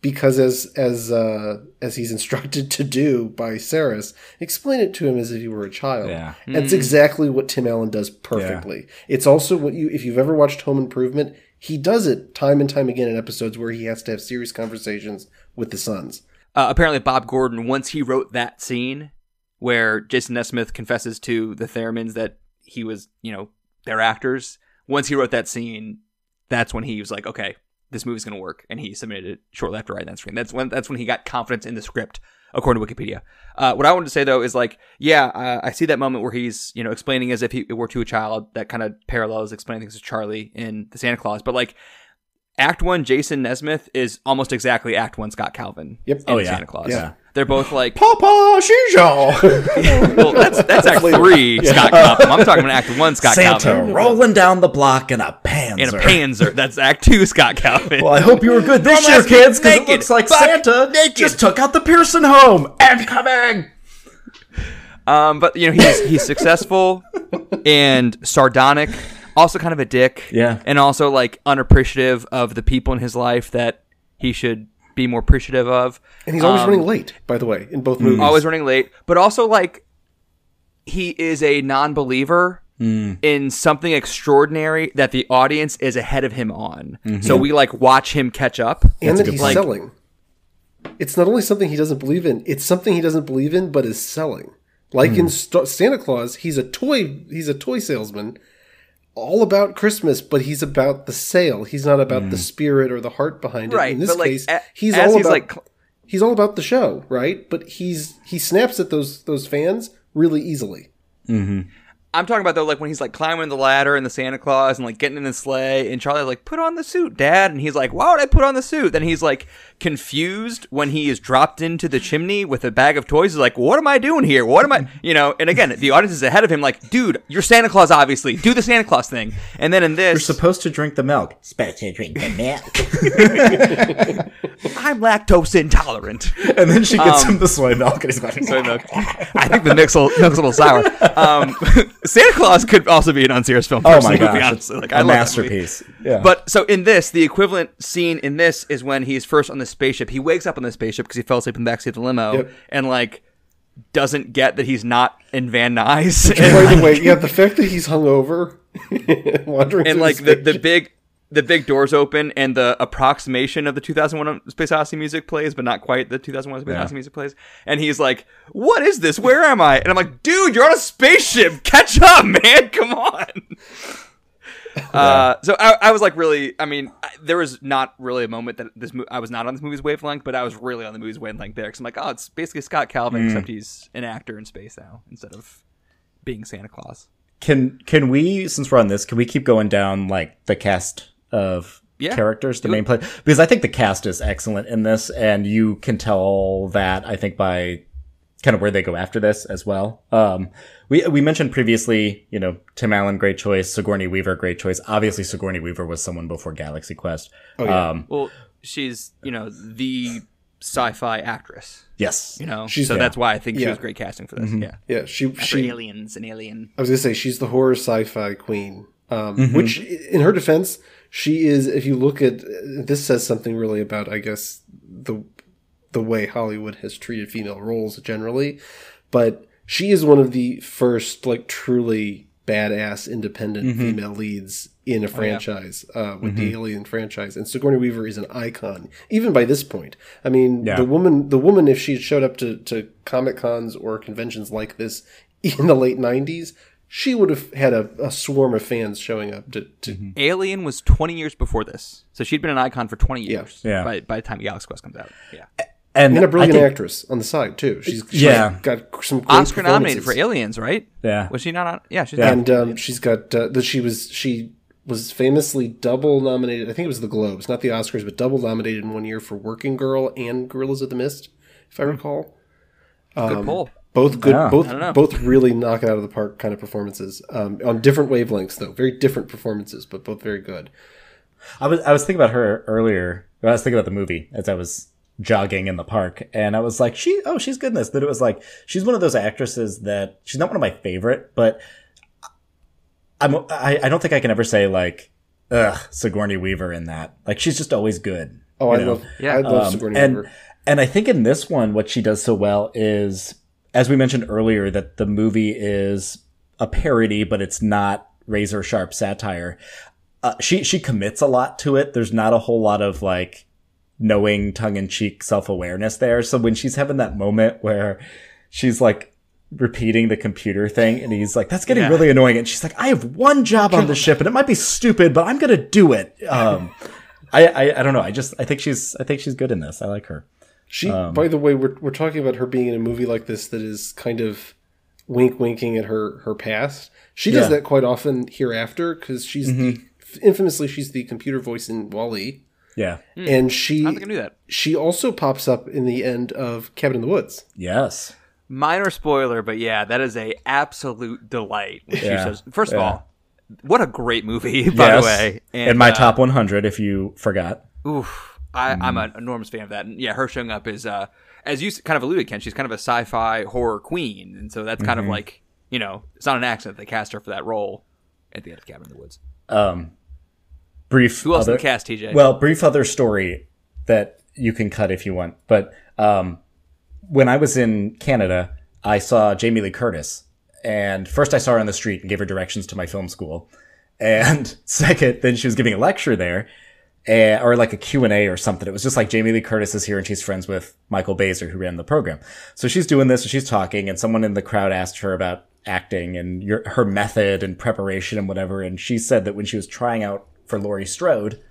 B: because as as uh, as he's [laughs] instructed to do by Sarris, explain it to him as if he were a child.
C: Yeah.
B: That's exactly what Tim Allen does perfectly. It's also what you if you've ever watched Home Improvement, he does it time and time again in episodes where he has to have serious conversations with the sons.
A: Uh, apparently, Bob Gordon, once he wrote that scene where Jason Nesmith confesses to the Thermians that he was, you know, their actors, once he wrote that scene, that's when he was like, okay, this movie's going to work. And he submitted it shortly after writing that screen. That's when, that's when he got confidence in the script, according to Wikipedia. Uh, what I wanted to say, though, is like, yeah, uh, I see that moment where he's, you know, explaining as if he were to a child. That kind of parallels explaining things to Charlie in The Santa Clause. But like, Act One, Jason Nesmith is almost exactly Act One, Scott Calvin.
B: Yep.
A: in
C: Oh, yeah.
A: Santa Clause.
B: Yeah.
A: They're both like,
C: Papa Shijo! [laughs]
A: well, that's that's Act Three, Scott Calvin. I'm talking about Act One, Scott
C: Santa
A: Calvin.
C: rolling down the block in a panzer.
A: In a Panzer. That's Act Two, Scott Calvin.
C: Well, I hope you were good this year, kids, because it looks like Santa
A: naked.
C: just took out the Pearson home and coming.
A: Um, but you know he's he's successful and sardonic, also kind of a dick.
C: Yeah.
A: and also like unappreciative of the people in his life that he should be more appreciative of.
B: And he's always
A: Um,
B: running late, by the way, in both movies.
A: always running late, but also like he is a non-believer in something extraordinary that the audience is ahead of him on. So we like watch him catch up.
B: and that he's
C: point.
B: selling. It's not only something he doesn't believe in; it's something he doesn't believe in, but is selling. Like
A: Hmm.
B: in St- Santa Clause, he's a toy. He's a toy salesman, all about Christmas, but he's about the sale. He's not about the spirit or the heart behind it.
A: Hmm. Right,
B: In this
A: but, like,
B: case,
A: a-
B: he's all
A: he's,
B: about.
A: like,
B: he's all about the show, right? But he's he snaps at those those fans really easily.
A: I'm talking about though, like when he's like climbing the ladder and the Santa Claus and like getting in the sleigh, and Charlie's like, "Put on the suit, Dad," and he's like, "Why would I put on the suit?" Then he's like confused when he is dropped into the chimney with a bag of toys. He's like, "What am I doing here? What am I?" You know. And again, the audience is ahead of him, like, "Dude, you're Santa Claus, obviously. Do the Santa Claus thing." And then in this, You're
C: supposed to drink the milk. Supposed to drink the milk. [laughs]
A: I'm lactose intolerant.
C: and then she gets
A: Um,
C: him the soy milk, and he's going,
A: Soy milk. I think the milk's a, milk's a little sour. Um, [laughs] Santa Clause could also be an unserious film.
C: Oh my gosh, it's
A: Like,
C: a
A: I love that movie.
C: masterpiece. Yeah.
A: But so in this, the equivalent scene in this is when he's first on the spaceship. He wakes up on the spaceship because he fell asleep in the backseat of the limo,
B: Yep.
A: and like doesn't get that he's not in Van Nuys.
B: By the way, yeah, the fact that he's hungover, [laughs] wandering
A: and like
B: the
A: the, the big the big doors open and the approximation of the 2001 Space Odyssey music plays, but not quite the 2001 Space
C: Yeah.
A: Odyssey music plays. And he's like, "What is this? Where am I?" And I'm like, "Dude, you're on a spaceship. Catch up, man. [laughs] Come on." Uh, so I, I was like, really. I mean, I, there was not really a moment that this mo- I was not on this movie's wavelength, but I was really on the movie's wavelength there because I'm like, oh, it's basically Scott Calvin, except he's an actor in space now instead of being Santa Claus.
C: can can we, since we're on this, can we keep going down like the cast of
A: Yeah.
C: characters, the main play? Because I think the cast is excellent in this, and you can tell that I think by kind of where they go after this as well. Um, we we mentioned previously, you know, Tim Allen, great choice. Sigourney Weaver, great choice. Obviously, Sigourney Weaver was someone before Galaxy Quest.
B: Oh yeah.
C: Um,
A: Well, she's you know the sci-fi actress.
C: yes,
A: You know,
B: She's-
A: so
B: yeah.
A: that's why I think she was great casting for this. Yeah,
B: yeah, she
A: for
B: she
A: aliens and alien.
B: I was gonna say she's the horror sci-fi queen. Um, Which, in her defense, she is. If you look at this, says something really about, I guess, the the way Hollywood has treated female roles generally. But she is one of the first, like, truly badass, independent female leads in a franchise uh, with the Alien franchise. And Sigourney Weaver is an icon, even by this point. I mean,
C: Yeah.
B: the woman, the woman, if she had showed up to to comic cons or conventions like this in the late '90s, she would have had a, a swarm of fans showing up to. to
A: Alien was 20 years before this, so she'd been an icon for 20 years.
C: Yeah.
A: By, by the time Galaxy Quest comes out. Yeah.
C: and,
B: and a brilliant
C: think-
B: actress on the side too. She's, she's
C: Yeah.
B: got some great
A: Oscar nominated for. Aliens, right?
C: Yeah.
A: Was she not on? Yeah, she's
C: Yeah.
B: and um, she's got uh, that she was she was famously double nominated. I think it was the Globes, not the Oscars, but double nominated in one year for Working Girl and Gorillas of the Mist, if I recall.
A: good pull.
B: Both good,
C: Yeah.
B: both
A: I don't know.
B: both really knock it out of the park kind of performances um, on different wavelengths, though. Very different performances, but both very good.
C: I was I was thinking about her earlier. I was thinking about the movie as I was jogging in the park, and I was like, she, oh, she's good in this. But it was like she's one of those actresses that she's not one of my favorite, but I'm I, I don't think I can ever say like, ugh, Sigourney Weaver in that. Like she's just always good.
B: Oh, I
C: know?
B: love,
A: Yeah.
B: I love
C: Um,
B: Sigourney
C: and
B: Weaver.
C: and I think in this one, what she does so well is, as we mentioned earlier, that the movie is a parody, but it's not razor sharp satire. Uh, she she commits a lot to it. There's not a whole lot of like knowing tongue in cheek self awareness there. So when she's having that moment where she's like repeating the computer thing and he's like that's getting
A: Yeah.
C: really annoying and she's like i have one job on the ship and it might be stupid but i'm gonna do it um I, I i don't know i just i think she's i think she's good in this i like her
B: She,
C: um,
B: by the way, we're we're talking about her being in a movie like this that is kind of wink winking at her her past. She does
C: Yeah. Mm-hmm.
B: that quite often hereafter because she's the infamously she's the computer voice in WALL-E,
C: yeah
B: and she
A: I don't think I knew that.
B: she also pops up in the end of Cabin in the Woods.
C: yes
A: Minor spoiler, but yeah, that is a absolute delight. When she says, first of all, what a great movie, [laughs] by
C: yes.
A: the way.
C: in my
A: uh,
C: top 100 if you forgot
A: Oof, I, I'm an enormous fan of that. And yeah, her showing up is, uh, as you kind of alluded, Ken, she's kind of a sci-fi horror queen, and so that's kind of like, you know, it's not an accident they cast her for that role at the end of Cabin in the Woods.
C: um brief
A: Who else
C: other,
A: in the cast, TJ?
C: well brief other story that you can cut if you want. But um when i was in canada i saw jamie lee curtis. And first i saw her on the street and gave her directions to my film school. And [laughs] second then she was giving a lecture there or like a Q&A or something. It was just like Jamie Lee Curtis is here and she's friends with Michael Baser who ran the program. So she's doing this and she's talking and someone in the crowd asked her about acting and your, her method and preparation and whatever. And she said that when she was trying out for Laurie Strode,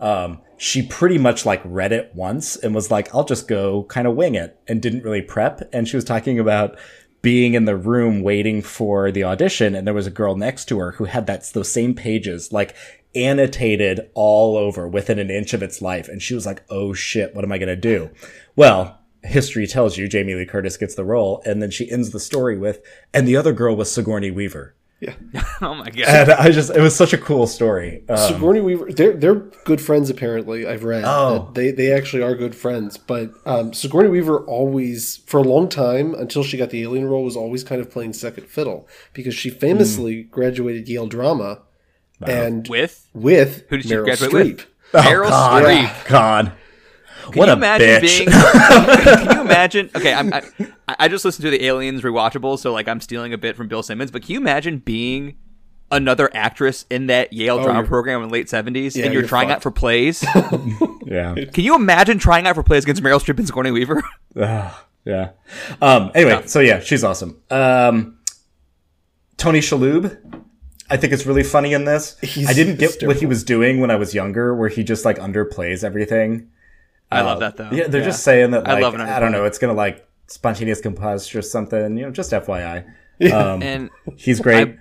C: um, she pretty much like read it once and was like, I'll just go kind of wing it and didn't really prep. And she was talking about being in the room waiting for the audition. And there was a girl next to her who had that, those same pages, like annotated all over within an inch of its life. And she was like, Oh shit, what am I going to do? Well, history tells you Jamie Lee Curtis gets the role. And then she ends the story with, and the other girl was Sigourney Weaver.
B: Yeah, [laughs]
A: oh my god.
C: And I just, it was such a cool story. Um,
B: Sigourney Weaver. They're they're good friends apparently. I've read.
C: Oh.
B: that they they actually are good friends. But um, Sigourney Weaver always, for a long time until she got the alien role, was always kind of playing second fiddle because she famously graduated Yale drama, and
A: With
B: with
A: Who did she
B: Meryl
A: graduate
B: Streep.
A: with? Meryl
C: God.
A: Streep.
C: God.
A: Can
C: what
A: you
C: a
A: imagine
C: bitch.
A: being? [laughs] can you imagine? Okay, I'm, I I just listened to the Aliens rewatchable, so like I'm stealing a bit from Bill Simmons. But can you imagine being another actress in that Yale drama
B: Oh, you're-
A: program in the late '70s,
B: Yeah,
A: and you're,
B: you're
A: trying out for plays? [laughs]
C: yeah. [laughs]
A: can you imagine trying out for plays against Meryl Streep and Sigourney Weaver?
C: Ugh, yeah. Um, anyway, so yeah, she's awesome. Um, Tony Shalhoub, I think it's really funny in this.
B: He's
C: I didn't get what he was doing when I was younger, where he just like underplays everything.
A: I love that though.
C: Yeah, they're just saying that
A: I love an
C: I don't know, it's gonna like spontaneous composition or something. You know, just FYI. [laughs] Um,
A: And
C: he's great.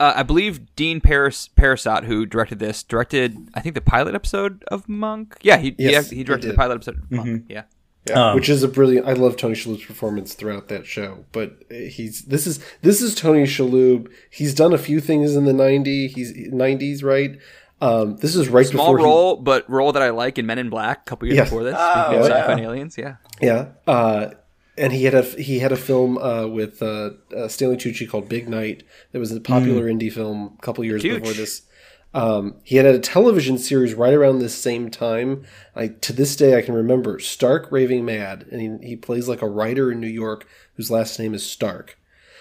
A: uh, I believe Dean Paris Parisot, who directed this, directed I think the pilot episode of Monk. Yeah, he
B: Yes,
A: he,
B: he
A: directed the pilot episode of
C: Mm-hmm.
A: Monk. Yeah.
B: Yeah,
C: Um,
B: which is a brilliant. I love Tony Shalhoub's performance throughout that show. But he's this is this is Tony Shalhoub. He's done a few things in the '90s. He's '90s, right? Um, this is right
A: Small
B: before he-
A: role, but role that I like in Men in Black a couple years
B: Yeah.
A: before this.
C: Oh, yeah.
A: sci-fi and aliens, yeah.
B: Yeah, uh, and he had a he had a film uh, with uh, uh, Stanley Tucci called Big Night. That was a popular indie film a couple years
A: Tucci.
B: before this. Um, he had a television series right around this same time. I to this day I can remember Stark Raving Mad, and he, he plays like a writer in New York whose last name is Stark.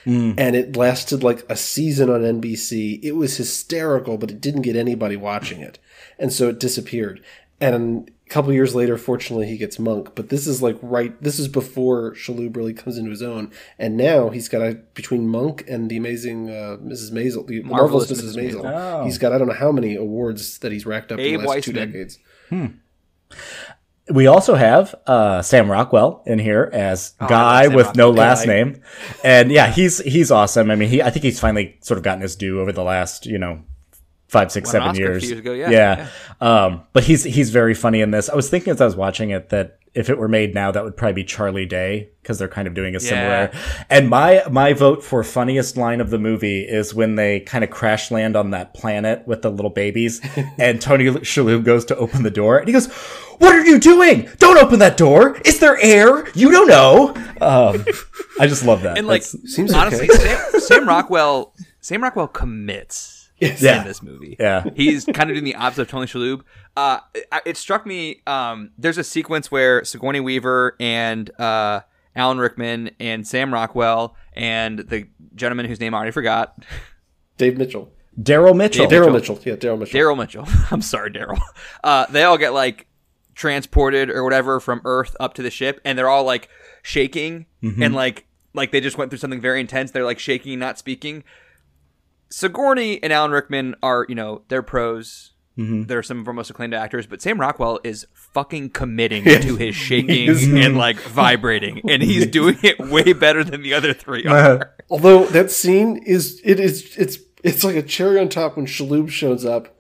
B: And it lasted like a season on NBC. It was hysterical, but it didn't get anybody watching it, and so it disappeared. And a couple years later, fortunately, he gets Monk. But this is like right. This is before Shalhoub really comes into his own. And now he's got a between Monk and the amazing uh, Mrs. Maisel, the marvelous,
A: Marvelous
B: Mrs. Maisel.
C: Maisel. Oh.
B: He's got I don't know how many awards that he's racked up in the last two
A: Weissman.
B: decades.
C: We also have uh, Sam Rockwell in here as
A: Oh,
C: guy with no last
B: Guy.
C: name, and yeah, he's he's awesome. I mean, he I think he's finally sort of gotten his due over the last you know five, six, seven years.
A: years ago, yeah,
C: yeah. Um, but he's he's very funny in this. I was thinking as I was watching it that if it were made now, that would probably be Charlie Day because they're kind of doing a similar. And my my vote for funniest line of the movie is when they kind of crash land on that planet with the little babies, [laughs] and Tony Shalhoub goes to open the door, and he goes, what are you doing? Don't open that door. Is there air? You don't know. Um, I just love that.
A: And like,
C: That's-
B: Seems
A: honestly,
B: okay.
A: Sam, Sam Rockwell, Sam Rockwell commits
B: Yes.
C: Yeah.
A: in this movie.
C: Yeah.
A: he's kind of doing the opposite of Tony Shalhoub. Uh, it, it struck me. Um, there's a sequence where Sigourney Weaver and uh, Alan Rickman and Sam Rockwell and the gentleman whose name I already forgot,
B: Dave Mitchell.
C: Daryl Mitchell.
B: Daryl Mitchell. Yeah, Daryl Mitchell.
A: Daryl Mitchell. [laughs] I'm sorry, Daryl. Uh, they all get like transported or whatever from Earth up to the ship, and they're all like shaking and like like they just went through something very intense. They're like shaking, not speaking. Sigourney and Alan Rickman are, you know, they're pros. They're some of our most acclaimed actors, but Sam Rockwell is fucking committing to his [laughs] shaking and like vibrating, [laughs] and he's doing it way better than the other three are.
B: Although that scene is it is it's it's like a cherry on top when Shalhoub shows up.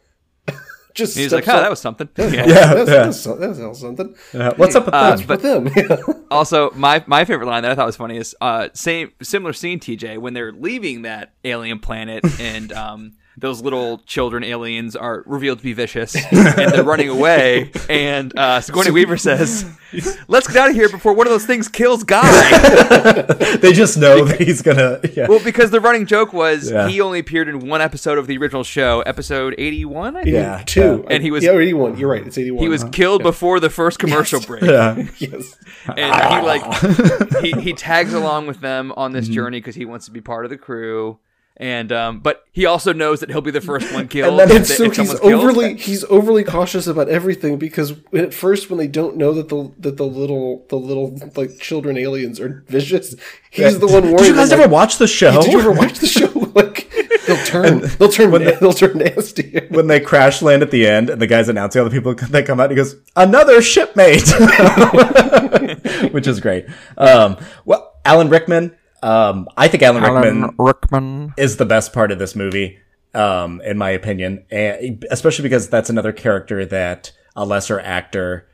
B: Just
A: He's like, "Oh,
B: up.
A: that was something."
C: Yeah,
B: that's,
C: yeah.
B: that's, that's, that's something.
C: What's up with
A: Uh,
C: that?
A: but-
B: With them. [laughs]
A: Also, my my favorite line that I thought was funny is uh same similar scene TJ when they're leaving that alien planet and um those little children aliens are revealed to be vicious [laughs] and they're running away and uh Sigourney Weaver says, [laughs] "Let's get out of here before one of those things kills Guy." [laughs]
C: they just know that he's gonna. Yeah.
A: well, because the running joke was
C: Yeah.
A: he only appeared in one episode of the original show, episode 81, I think.
C: Yeah.
B: Two.
A: And he was-
B: yeah, eighty-one. You're right. It's eighty-one.
A: He was killed before the first commercial break.
C: yeah.
B: yes.
A: and he like he, he tags along with them on this journey because he wants to be part of the crew and um but he also knows that he'll be the first one [laughs] killed and,
C: then-
A: if
B: And so
A: if
B: he's
A: someone's killed.
B: overly he's overly cautious about everything because at first when they don't know that the that the little the little like children aliens are vicious, he's the one warning.
C: Did you guys
B: them,
C: ever
B: like,
C: watch the show?
B: Did you ever watch the show? [laughs] Like they'll turn, they'll turn, they'll turn nasty. [laughs]
C: when they crash land at the end and the guy's announcing all the people that come out, he goes, "Another shipmate," which is great. Um, well, Alan Rickman. Um, I think Alan, Rickman
A: Rickman
C: is the best part of this movie, um, in my opinion, and especially because that's another character that a lesser actor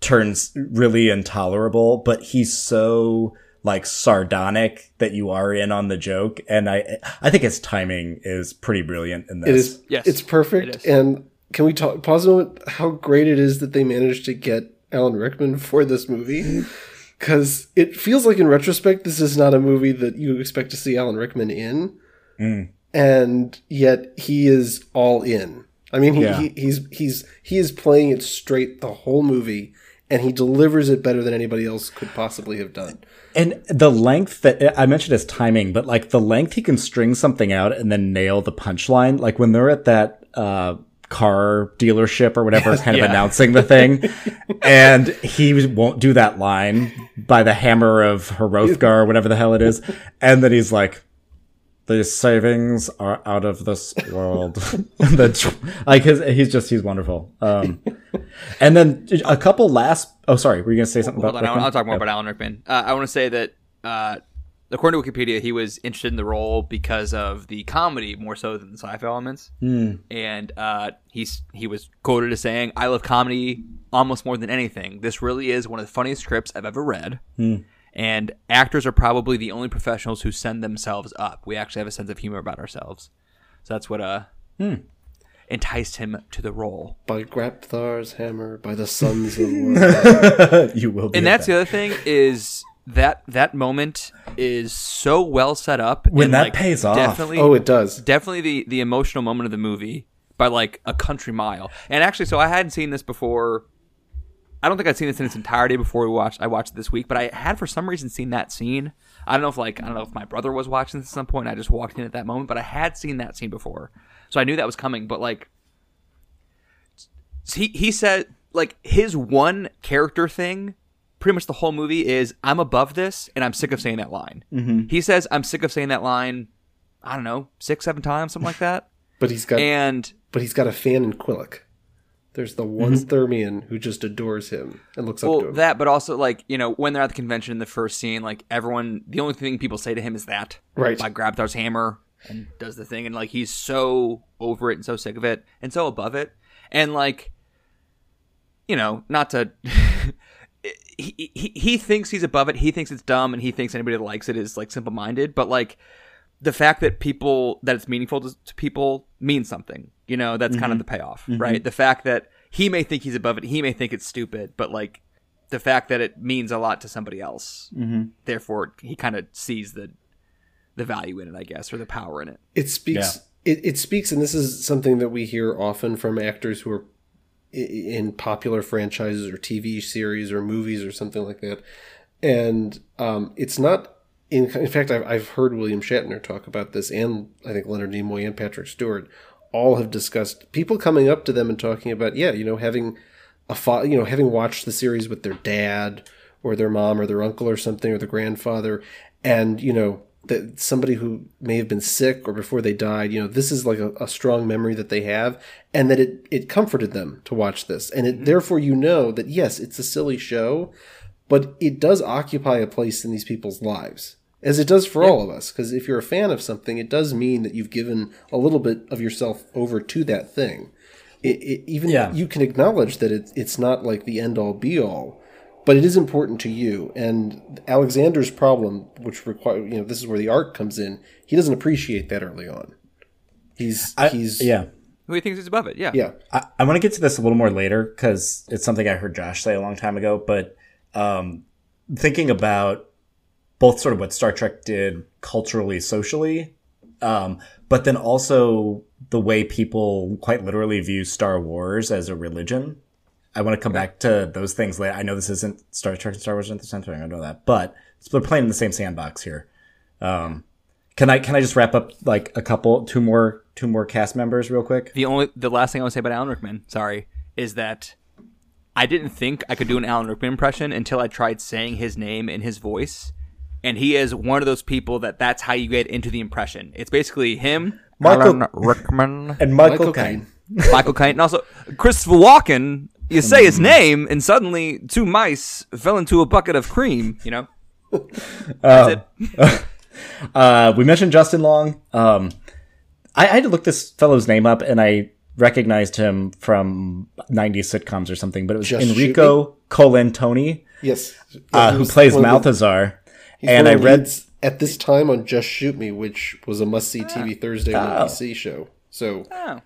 C: turns really intolerable, but he's so like sardonic that you are in on the joke, and I I think his timing is pretty brilliant in this.
B: It is,
A: Yes,
B: it's perfect.
A: it is.
B: And can we talk pause a moment? How great it is that they managed to get Alan Rickman for this movie. Because it feels like, in retrospect, this is not a movie that you expect to see Alan Rickman in, and yet he is all in. I mean, he,
C: Yeah.
B: he, he's he's he is playing it straight the whole movie, and he delivers it better than anybody else could possibly have done.
C: And the length that I mentioned as timing, but like the length he can string something out and then nail the punchline. Like when they're at that uh, car dealership or whatever, kind of
A: Yeah.
C: announcing the thing, [laughs] and he won't do that line by the hammer of Hrothgar or whatever the hell it is, and then he's like. The savings are out of this world. [laughs] [laughs] the, like his, he's just he's wonderful. Um, and then a couple last. Oh, sorry, were you gonna say something
A: hold
C: about?
A: on
C: Rickman?
A: I'll talk more about Alan Rickman uh, I want to say that uh according to Wikipedia he was interested in the role because of the comedy more so than the sci-fi elements and uh he's he was quoted as saying I love comedy almost more than anything this really is one of the funniest scripts I've ever read and actors are probably the only professionals who send themselves up. We actually have a sense of humor about ourselves, so that's what uh enticed him to the role.
B: By Grabthar's hammer, by the [laughs] sons of [laughs] war.
C: you will be.
A: And that's
C: fan.
A: the other thing is that that moment is so well set up.
C: When
A: and,
C: that
A: like,
C: pays off.
A: definitely,
B: oh, it does.
A: definitely the the emotional moment of the movie by like a country mile. And actually, so I hadn't seen this before. I don't think I'd seen this in its entirety before we watched. I watched it this week, but I had for some reason seen that scene. I don't know if like I don't know if my brother was watching this at some point. I just walked in at that moment, but I had seen that scene before, so I knew that was coming. But like, he he said like his one character thing pretty much the whole movie is i'm above this and i'm sick of saying that line mm-hmm. he says i'm sick of saying that line i don't know six seven times something like that [laughs]
B: But he's got
A: and
B: but he's got a fan in Quellek. There's the one Thermian who just adores him and looks up to
A: well
B: him.
A: that but also like you know when they're at the convention in the first scene like everyone the only thing people say to him is that
B: Right.
A: like Grabthar's hammer and does the thing and like he's so over it and so sick of it and so above it and like you know not to [laughs] he, he he thinks he's above it he thinks it's dumb and he thinks anybody that likes it is like simple minded but like the fact that people that it's meaningful to, to people means something you know that's kind of the payoff right the fact that he may think he's above it. He may think it's stupid, but like the fact that it means a lot to somebody else,
C: Mm-hmm.
A: therefore he kind of sees the the value in it, I guess, or the power in it.
B: it speaks it, it speaks and this is something that we hear often from actors who are i- in popular franchises or tv series or movies or something like that. And um, it's not in, in fact I've, I've heard william shatner talk about this and i think leonard nimoy and patrick stewart all have discussed people coming up to them and talking about yeah you know having a fa- you know having watched the series with their dad or their mom or their uncle or something or their grandfather. And you know that somebody who may have been sick or before they died you know this is like a, a strong memory that they have and that it it comforted them to watch this. And it mm-hmm. therefore you know that yes it's a silly show but it does occupy a place in these people's lives as it does for all of us. Because if you're a fan of something it does mean that you've given a little bit of yourself over to that thing. It, it, even
C: Yeah.
B: you can acknowledge that it, it's not like the end all be all but it is important to you and alexander's problem which require you know this is where the art comes in he doesn't appreciate that early on he's
C: I-
B: he's
C: yeah.
A: Who he thinks is above it? Yeah.
B: yeah
C: I, I want to get to this a little more later because it's something I heard Josh say a long time ago. But um, thinking about both sort of what Star Trek did culturally, socially, um, but then also the way people quite literally view Star Wars as a religion. I want to come back to those things later. I know this isn't Star Trek and Star Wars at the center. I know that, but they're playing in the same sandbox here. Um, can I can I just wrap up like a couple, two more, two more cast members real quick?
A: The only the last thing I want to say about Alan Rickman, sorry, is that I didn't think I could do an Alan Rickman impression until I tried saying his name in his voice, and he is one of those people that that's how you get into the impression. It's basically him,
C: Michael-
A: Alan Rickman, [laughs]
C: And Michael,
B: Michael
C: Caine.
B: Caine.
A: Michael Caine, and also Christopher Walken. You say his name, and suddenly two mice fell into a bucket of cream. You know, [laughs] that's it. [laughs]
C: Uh, we mentioned Justin Long. Um, I, I had to look this fellow's name up, and I recognized him from '90s sitcoms or something. But it was
B: Just Shoot
C: Enrico Colantoni,
B: yes
C: uh, who plays
B: one of the- Mathesar.
C: And I read
B: at this time on just shoot me which was a must-see tv thursday on
C: Oh.
B: nbc show so
A: Oh.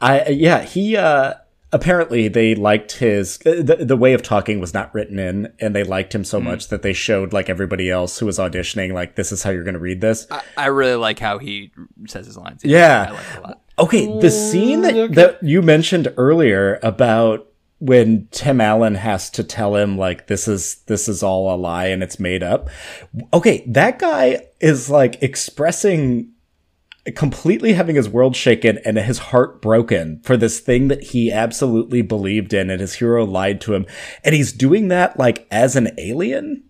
C: I yeah, he uh apparently they liked his the, the way of talking was not written in and they liked him so mm-hmm. much that they showed like everybody else who was auditioning like this is how you're going to read this.
A: I, I really like how he says his lines.
C: Yeah.
A: I like a lot.
C: Okay, the scene that, that you mentioned earlier about when Tim Allen has to tell him like this is this is all a lie and it's made up. Okay, that guy is like expressing completely having his world shaken and his heart broken for this thing that he absolutely believed in and his hero lied to him and he's doing that like as an alien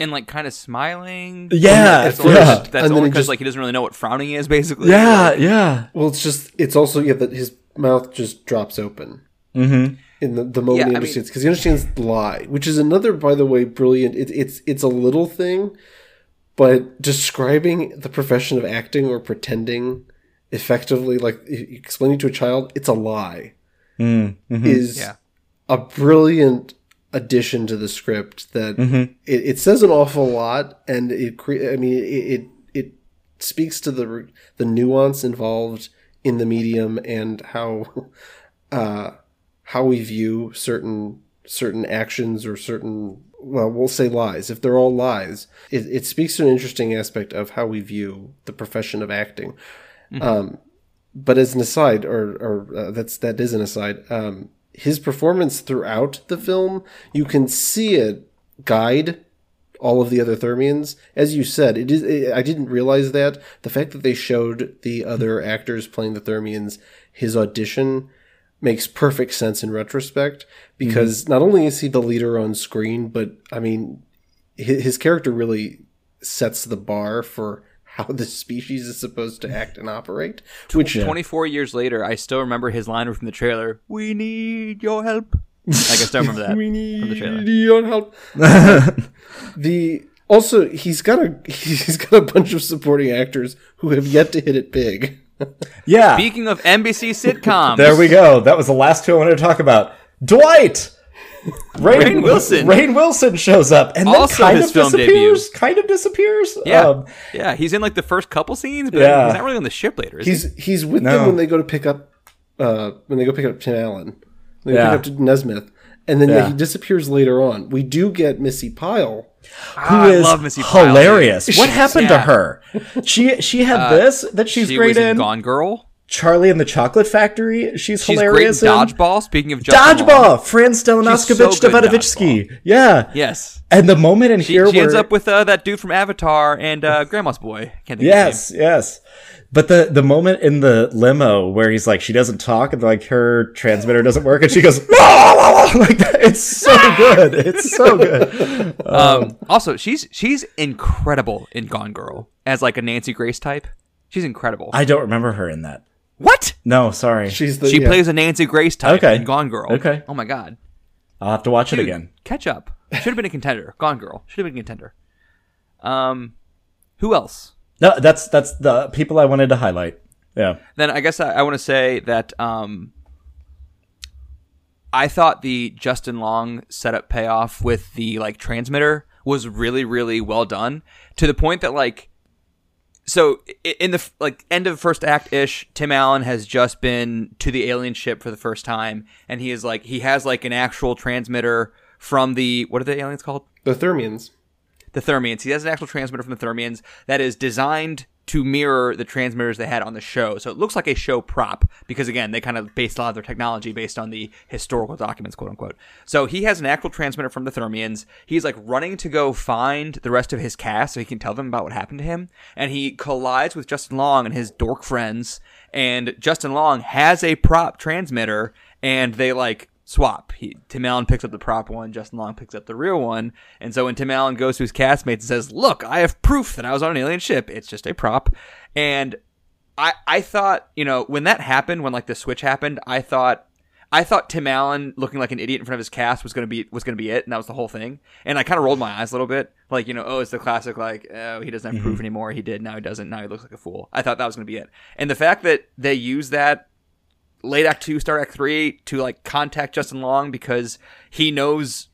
A: and like kind of smiling.
C: Yeah,
A: that's
C: yeah.
A: only, that's only because like he doesn't really know what frowning is, basically.
C: yeah yeah.
B: well it's just it's also yeah that his mouth just drops open mm-hmm. in the, the moment
A: Yeah,
B: he understands because he understands the lie which is another by the way brilliant it, it's it's a little thing but describing the profession of acting or pretending effectively like explaining to a child it's a lie. Mm, mm-hmm. Is
A: Yeah.
B: a brilliant addition to the script that mm-hmm. it, it says an awful lot and it cre- i mean it, it it speaks to the the nuance involved in the medium and how uh how we view certain certain actions or certain well we'll say lies if they're all lies it, it speaks to an interesting aspect of how we view the profession of acting um but as an aside or or uh, that's that is an aside um his performance throughout the film you can see it guide all of the other Thermians. As you said, it is. I didn't realize that the fact that they showed the other actors playing the Thermians his audition makes perfect sense in retrospect because mm-hmm. not only is he the leader on screen, but I mean, his, his character really sets the bar for how the species is supposed to act and operate. Which
A: 24 years later, I still remember his line from the trailer. We need your help. Like I still remember that [laughs] from the trailer.
B: We need your help. [laughs] the also he's got a [laughs] he's got a bunch of supporting actors who have yet to hit it big.
C: Yeah
A: Speaking of NBC sitcoms,
C: There we go. That was the last two I wanted to talk about. Dwight. Rain,
A: Rainn Wilson.
C: Rainn Wilson shows up and
A: Also
C: then kind
A: his
C: of
A: film
C: disappears. Kind of disappears.
A: Yeah,
C: Um,
A: yeah, he's in like the first couple scenes, but
C: Yeah.
A: he's not really on the ship later. Is he?
B: He's he's with
C: No.
B: them when they go to pick up uh when they go pick up Tim Allen. They
C: Yeah.
B: pick up to Nesmith, and then yeah.
C: Yeah.
B: he disappears later on. We do get Missi Pyle.
C: Who
A: Ah, I love Missi Pyle, dude.
C: hilarious. what happened to her? She she had this that she's
A: She
C: great
A: was in. Gone Girl.
C: Charlie and the Chocolate Factory. She's,
A: She's great in
C: hilarious in.
A: Dodgeball. Speaking of Justin Long.
C: Dodgeball. Franz Stelnoskevich
A: so good
C: Davidovitsky. Yeah.
A: Yes.
C: And the moment in
A: She,
C: here
A: she
C: where
A: ends up with uh, that dude from Avatar and uh, Grandma's Boy. Can't think
C: Yes, yes. But the the moment in the limo where he's like, she doesn't talk, and like her transmitter doesn't work, and she goes, [laughs] like that. It's so good. It's so good.
A: of his name. Um, also, she's she's incredible in Gone Girl as like a Nancy Grace type. She's incredible.
C: I don't remember her in that.
A: what?
C: No, sorry.
B: She's the
A: She
B: yeah.
A: plays a Nancy Grace type
C: Okay.
A: in Gone Girl.
C: Okay.
A: Oh my god.
C: I'll have to watch it again.
A: Catch up. Should have been a contender. Gone Girl. Should have been a contender. Um, who else?
C: No, that's that's the people I wanted to highlight. Yeah.
A: Then I guess I, I want to say that um, I thought the Justin Long setup payoff with the like transmitter was really really well done to the point that like so in the like end of first act ish Tim Allen has just been to the alien ship for the first time and he is like he has like an actual transmitter from the what are the aliens called
B: the Thermians.
A: The Thermians. He has an actual transmitter from the Thermians that is designed to mirror the transmitters they had on the show. So it looks like a show prop because again, they kind of based a lot of their technology based on the historical documents, quote unquote. So he has an actual transmitter from the Thermians. He's like running to go find the rest of his cast so he can tell them about what happened to him. And he collides with Justin Long and his dork friends. And Justin Long has a prop transmitter and they like swap. He, Tim Allen picks up the prop one, Justin Long picks up the real one. And so when Tim Allen goes to his castmates and says, Look, I have proof that I was on an alien ship, it's just a prop. And I, I thought, you know, when that happened, when like the switch happened, I thought, I thought Tim Allen looking like an idiot in front of his cast was gonna be was gonna be it, and that was the whole thing. And I kind of rolled my eyes a little bit, like you know, oh, it's the classic, like oh, he doesn't have proof mm-hmm. anymore. He did, now he doesn't. Now he looks like a fool. I thought that was gonna be it. And the fact that they use that late act two, start act three to like contact Justin Long because he knows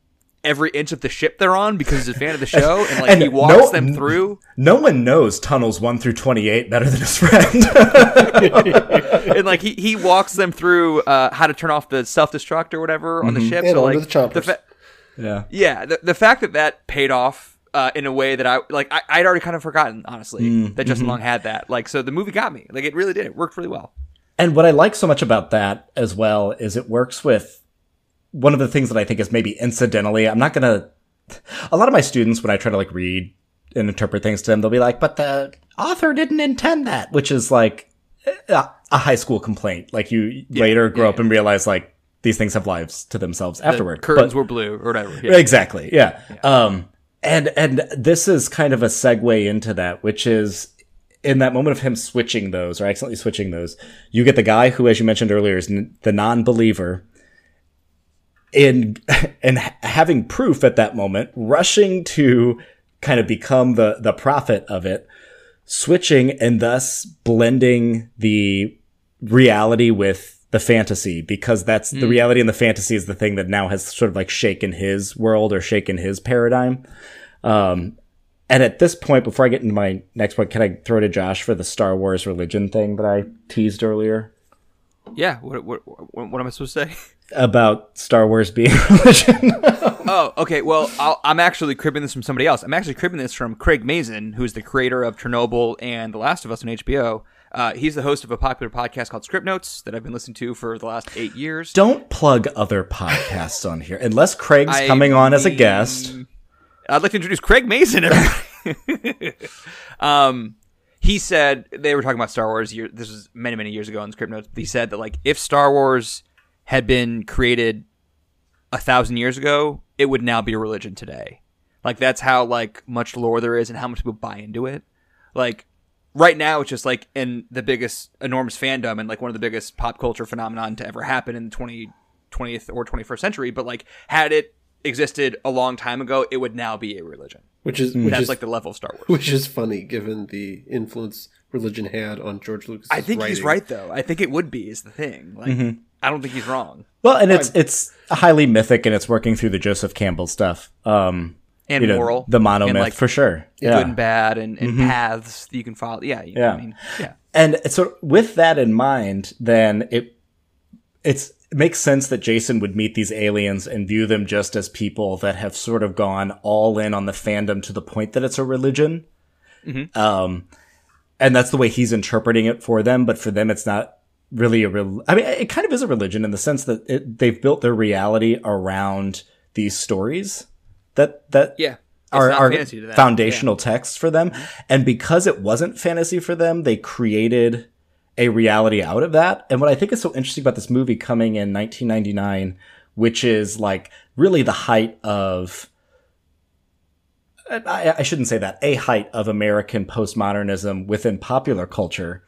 A: every inch of the ship they're on because he's a fan of the show and like [laughs]
C: And
A: he walks
C: no-
A: them through
C: No one knows tunnels one through twenty eight better than his friend. [laughs]
A: and like he, he walks them through uh, how to turn off the self destruct or whatever on the ship.
B: And
A: so like
B: the choppers.
A: fa-
C: yeah.
A: yeah, the, the fact that that paid off uh, in a way that I like I, I'd already kind of forgotten honestly that Justin Long had that. Like so the movie got me. Like it really did. It worked really well.
C: And what I like so much about that as well is it works with one of the things that I think is maybe incidentally, I'm not going to, a lot of my students, when I try to like read and interpret things to them, they'll be like, but the author didn't intend that, which is like a, a high school complaint. Like you later grow up and realize like these things have lives to themselves afterward.
A: Curtains
C: But-
A: were blue or whatever. Yeah.
C: Exactly. Yeah. Um, and and this is kind of a segue into that, which is in that moment of him switching those or accidentally switching those, you get the guy who, as you mentioned earlier, is n- the non-believer. In [laughs] and having proof at that moment, rushing to kind of become the the prophet of it, switching and thus blending the reality with the fantasy because that's the reality and the fantasy is the thing that now has sort of like shaken his world or shaken his paradigm. Um, and at this point, before I get into my next point, can I throw it to Josh for the Star Wars religion thing that I teased earlier
A: Yeah. What, what, what, am I supposed to say? [laughs]
C: about Star Wars being [laughs] religion?
A: Oh, okay. Well, I'll, I'm actually cribbing this from somebody else. I'm actually cribbing this from Craig Mazin, who's the creator of Chernobyl and The Last of Us on HBO. Uh, he's the host of a popular podcast called Script Notes that I've been listening to for the last eight years.
C: Don't plug other podcasts on here unless Craig's
A: I
C: coming on as a
A: mean,
C: guest.
A: I'd like to introduce Craig Mazin. [laughs] um, he said they were talking about Star Wars. Year, this was many, many years ago in script notes. He said that like if Star Wars had been created a thousand years ago, it would now be a religion today. Like that's how like much lore there is and how much people buy into it. Like right now, it's just like in the biggest enormous fandom and like one of the biggest pop culture phenomenon to ever happen in the 20, 20th or 21st century. But like had it existed a long time ago, it would now be a religion.
B: which is which
A: That's
B: is
A: like the level of Star Wars.
B: which is funny given the influence religion had on George Lucas.
A: I think he's right though. I think it would be is the thing. Like I don't think he's wrong.
C: Well, and it's it's highly mythic and it's working through the Joseph Campbell stuff. Um,
A: And
C: you know,
A: moral.
C: the monomyth
A: And, like,
C: for sure. Yeah.
A: Good and bad and, and paths that you can follow. Yeah, you know
C: Yeah.
A: what I mean? Yeah.
C: And so with that in mind, then it it's it makes sense that Jason would meet these aliens and view them just as people that have sort of gone all in on the fandom to the point that it's a religion. Um, and that's the way he's interpreting it for them. But for them, it's not really a real. I mean, it kind of is a religion in the sense that it, they've built their reality around these stories that that
A: Yeah.
C: Are, are
A: fantasy to them.
C: foundational texts for them. And because it wasn't fantasy for them, they created a reality out of that. And what I think is so interesting about this movie coming in 1999, which is like really the height of, I, I shouldn't say that, a height of American postmodernism within popular culture.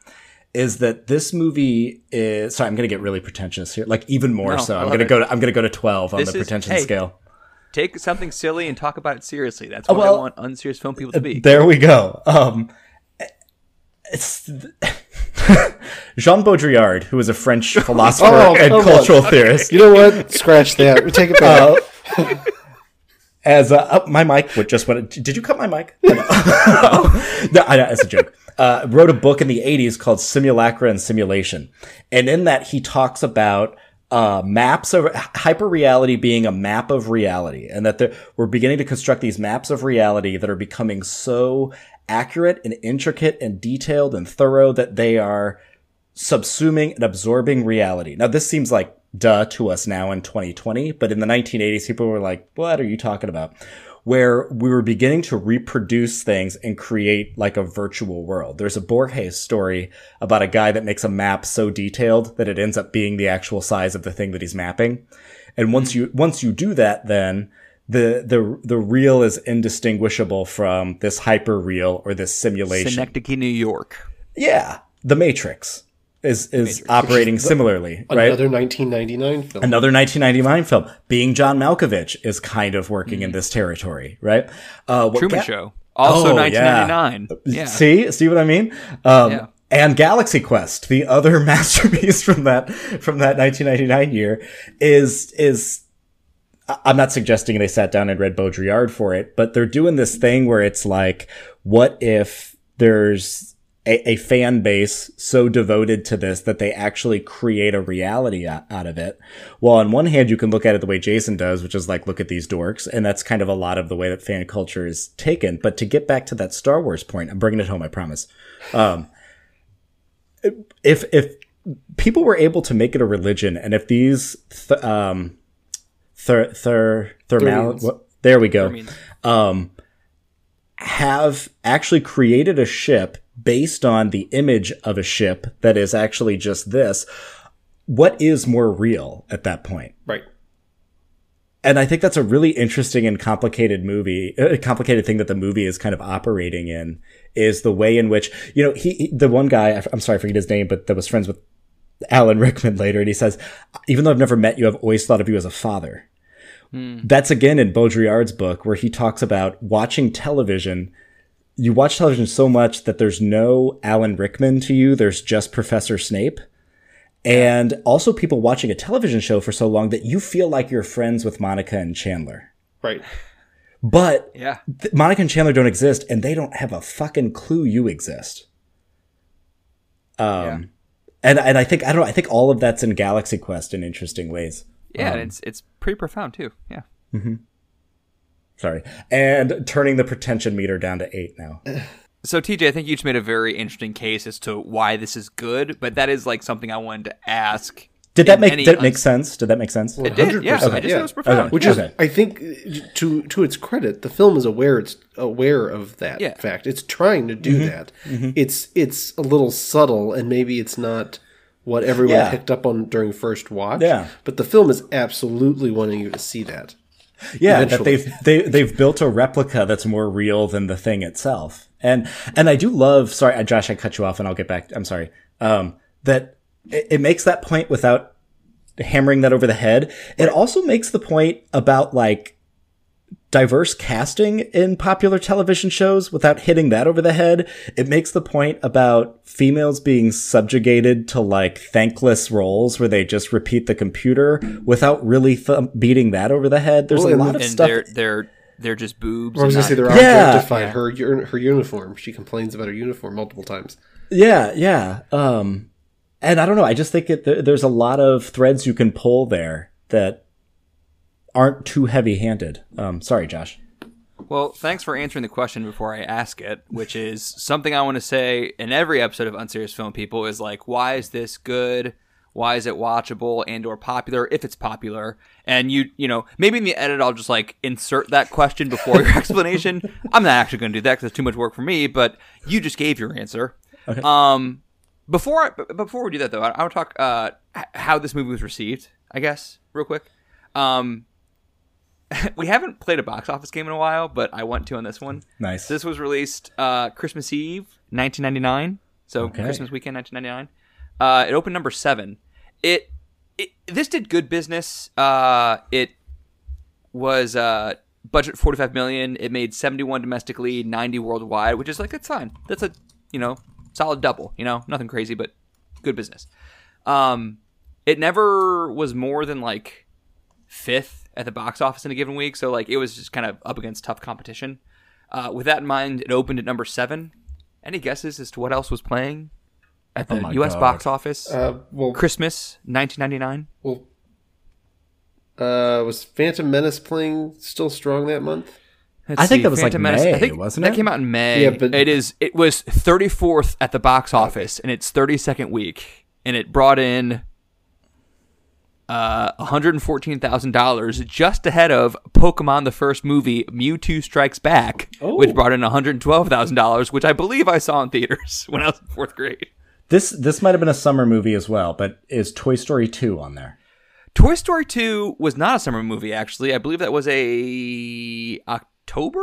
C: Is that this movie is? Sorry, I'm going to get really pretentious here. Like even more
A: No,
C: so. I'm going to
A: it.
C: go. To, I'm going to go to 12 on
A: This
C: the
A: is-
C: pretension
A: hey,
C: scale.
A: Take something silly and talk about it seriously. That's what
C: well,
A: I want unserious film people to be.
C: There we go. Um, it's Jean Baudrillard, who is a French [laughs] philosopher
B: Oh,
C: and cultural theorist.
B: You know what? Scratch that. We [laughs] take it back.
C: Uh, as uh, oh, my mic would just went. Did you cut my mic? [laughs] no, I it's a joke. Uh, wrote a book in the '80s called Simulacra and Simulation, and in that he talks about uh, maps of hyperreality being a map of reality, and that there, we're beginning to construct these maps of reality that are becoming so accurate and intricate and detailed and thorough that they are subsuming and absorbing reality. Now, this seems like duh to us now in 2020, but in the 1980s, people were like, what are you talking about? Where we were beginning to reproduce things and create like a virtual world. There's a Borges story about a guy that makes a map so detailed that it ends up being the actual size of the thing that he's mapping. And once hmm. you, once you do that, then the, the, the real is indistinguishable from this hyper real or this simulation.
A: Synecdoche, New York.
C: Yeah. The Matrix is, is operating similarly, right?
B: Another 1999 film.
C: Another 1999 film. Being John Malkovich is kind of working in this territory, right? Uh, what
A: Truman
C: Ga-
A: Show. Also
C: Oh,
A: 1999. Yeah.
C: See, see what I mean? Um,
A: Yeah.
C: And Galaxy Quest, the other [laughs] masterpiece from that from that 1999 year, is is. I'm not suggesting they sat down and read Baudrillard for it, but they're doing this thing where it's like, what if there's a, a fan base so devoted to this that they actually create a reality out of it. Well, on one hand, you can look at it the way Jason does, which is like, look at these dorks. And that's kind of a lot of the way that fan culture is taken. But to get back to that Star Wars point, I'm bringing it home, I promise. Um, if, if people were able to make it a religion and if these, th- um, thir, thir, thermal, what, there we go. Um, have actually created a ship based on the image of a ship that is actually just this, what is more real at that point?
B: right.
C: And I think that's a really interesting and complicated movie, a complicated thing that the movie is kind of operating in is the way in which, you know, he, he- the one guy, I'm sorry, I forget his name, but that was friends with Alan Rickman later. And he says, even though I've never met you, I've always thought of you as a father. That's again in Baudrillard's book where he talks about watching television. You watch television so much that there's no Alan Rickman to you. There's just Professor Snape. And also people watching a television show for so long that you feel like you're friends with Monica and Chandler.
B: Right.
C: But
A: Yeah.
C: th- Monica and Chandler don't exist and they don't have a fucking clue you exist. Um, and, and I think, I don't know, I think all of that's in Galaxy Quest in interesting ways.
A: Yeah,
C: Um,
A: and it's it's pretty profound too. Yeah. Mm-hmm.
C: Sorry. And turning the pretension meter down to eight now.
A: So TJ, I think you just made a very interesting case as to why this is good, but that is like something I wanted to ask.
C: Did that make, did it make sense? Did that make sense?
A: It did. Yeah, I
B: 100%,
A: just thought
B: yeah.
A: it was profound.
C: Okay.
B: Which
C: Okay.
B: is, I think, to to its credit, the film is aware it's aware of that
A: Yeah.
B: fact. It's trying to do
C: Mm-hmm.
B: that. It's it's a little subtle, and maybe it's not what everyone
C: Yeah.
B: picked up on during first watch.
C: Yeah.
B: but the film is absolutely wanting you to see that.
C: Yeah, that they've they, they've built a replica that's more real than the thing itself. And and I do love. Sorry, uh, Josh, I cut you off, and I'll get back. I'm sorry. Um, that it, it makes that point without hammering that over the head. It also makes the point about like diverse casting in popular television shows without hitting that over the head. It makes the point about females being subjugated to like thankless roles where they just repeat the computer without really th- beating that over the head. There's
B: Well,
C: a lot
B: the-
C: of
A: and
C: stuff.
A: they're they're they're just boobs.
B: I was gonna say they're
C: Yeah.
B: objectifying
A: Yeah.
B: her her her uniform. She complains about her uniform multiple times.
C: Yeah, yeah. Um, and I don't know. I just think it, there's a lot of threads you can pull there that aren't too heavy-handed. Um, sorry, Josh.
A: Well, thanks for answering the question before I ask it, which is something I want to say in every episode of Unserious Film People is like, why is this good? Why is it watchable and or popular if it's popular? And you, you know, maybe in the edit I'll just like insert that question before your [laughs] explanation. I'm not actually going to do that because it's too much work for me. But you just gave your answer.
C: Okay.
A: Um, before I, before we do that though, I, I want to talk uh how this movie was received. I guess real quick. Um, [laughs] we haven't played a box office game in a while, but I want to on this one.
C: Nice.
A: This was released uh, Christmas Eve, 1999. So
C: Okay.
A: Christmas weekend, 1999. Uh, it opened number seven. It, it this did good business. Uh, it was uh, budget 45 million. It made 71 domestically, 90 worldwide, which is like that's fine. That's a you know solid double. You know nothing crazy, but good business. Um, it never was more than like fifth at the box office in a given week, so like it was just kind of up against tough competition. Uh, with that in mind, it opened at number seven. Any guesses as to what else was playing at the
C: Oh
A: U.S.
C: God.
A: box office?
B: Uh, well,
A: Christmas, 1999.
B: well, uh, was Phantom Menace playing still strong that month?
A: Let's
C: I think
A: see,
C: that was, like,
A: Phantom Menace- I
C: May,
A: think
C: wasn't it?
A: that came out in May.
B: Yeah, but-
A: it is. It was 34th at the box office in its 32nd week, and it brought in uh, $114,000, just ahead of Pokemon the first movie, Mewtwo Strikes Back, which brought in $112,000, which I believe I saw in theaters [laughs] when I was in fourth grade.
C: This this might have been a summer movie as well, but is Toy Story 2 on there?
A: Toy Story 2 was not a summer movie, actually. I believe that was a October.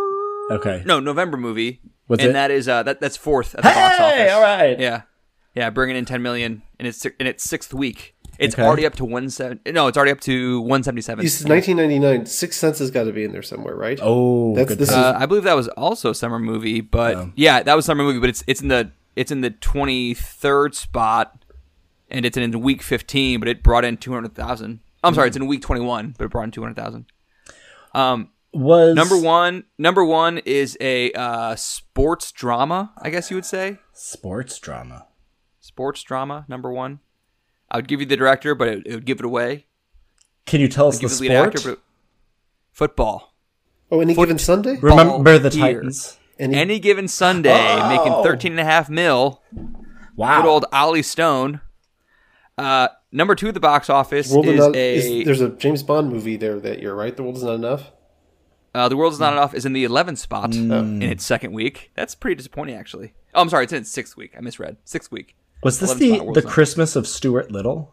C: Okay.
A: No, November movie.
C: Was
A: and
C: it?
A: that is uh, that that's fourth at the box office.
C: all right.
A: Yeah, yeah, bringing in ten million in its in its sixth week. It's
C: Okay.
A: already up to one seven. No, it's already up to one seventy seven.
B: This is 1999. Sixth Sense has got to be in there somewhere, right?
C: Oh,
B: That's-
C: good
B: this is-
A: Uh, I believe that was also a summer movie, but yeah, that was a summer movie. But it's it's in the it's in the twenty third spot, and it's in week fifteen. But it brought in two hundred thousand. I'm sorry, it's in week twenty one, but it brought in two hundred thousand. Um,
C: was
A: number one, number one is a uh, sports drama. I guess you would say
C: sports drama.
A: sports drama. Number one. I would give you the director, but it, it would give it away.
C: Can you tell us the
A: the
C: sport?
A: actor, but football.
B: oh, any given Sunday?
C: Remember the
A: here.
C: Titans?
B: Any,
A: Any given Sunday, making
C: Oh.
A: 13 and a half mil.
C: Wow.
A: Good old Ollie Stone. Uh, number two at the box office
B: World
A: is
B: is not,
A: a
B: is, there's a James Bond movie there that year, right? The World is not enough.
A: Uh, the world is not enough is in the 11th spot
C: Mm.
A: in its second week. That's pretty disappointing, actually. Oh, I'm sorry, it's in its sixth week. I misread. Sixth week.
C: was this the the Christmas of Stuart Little?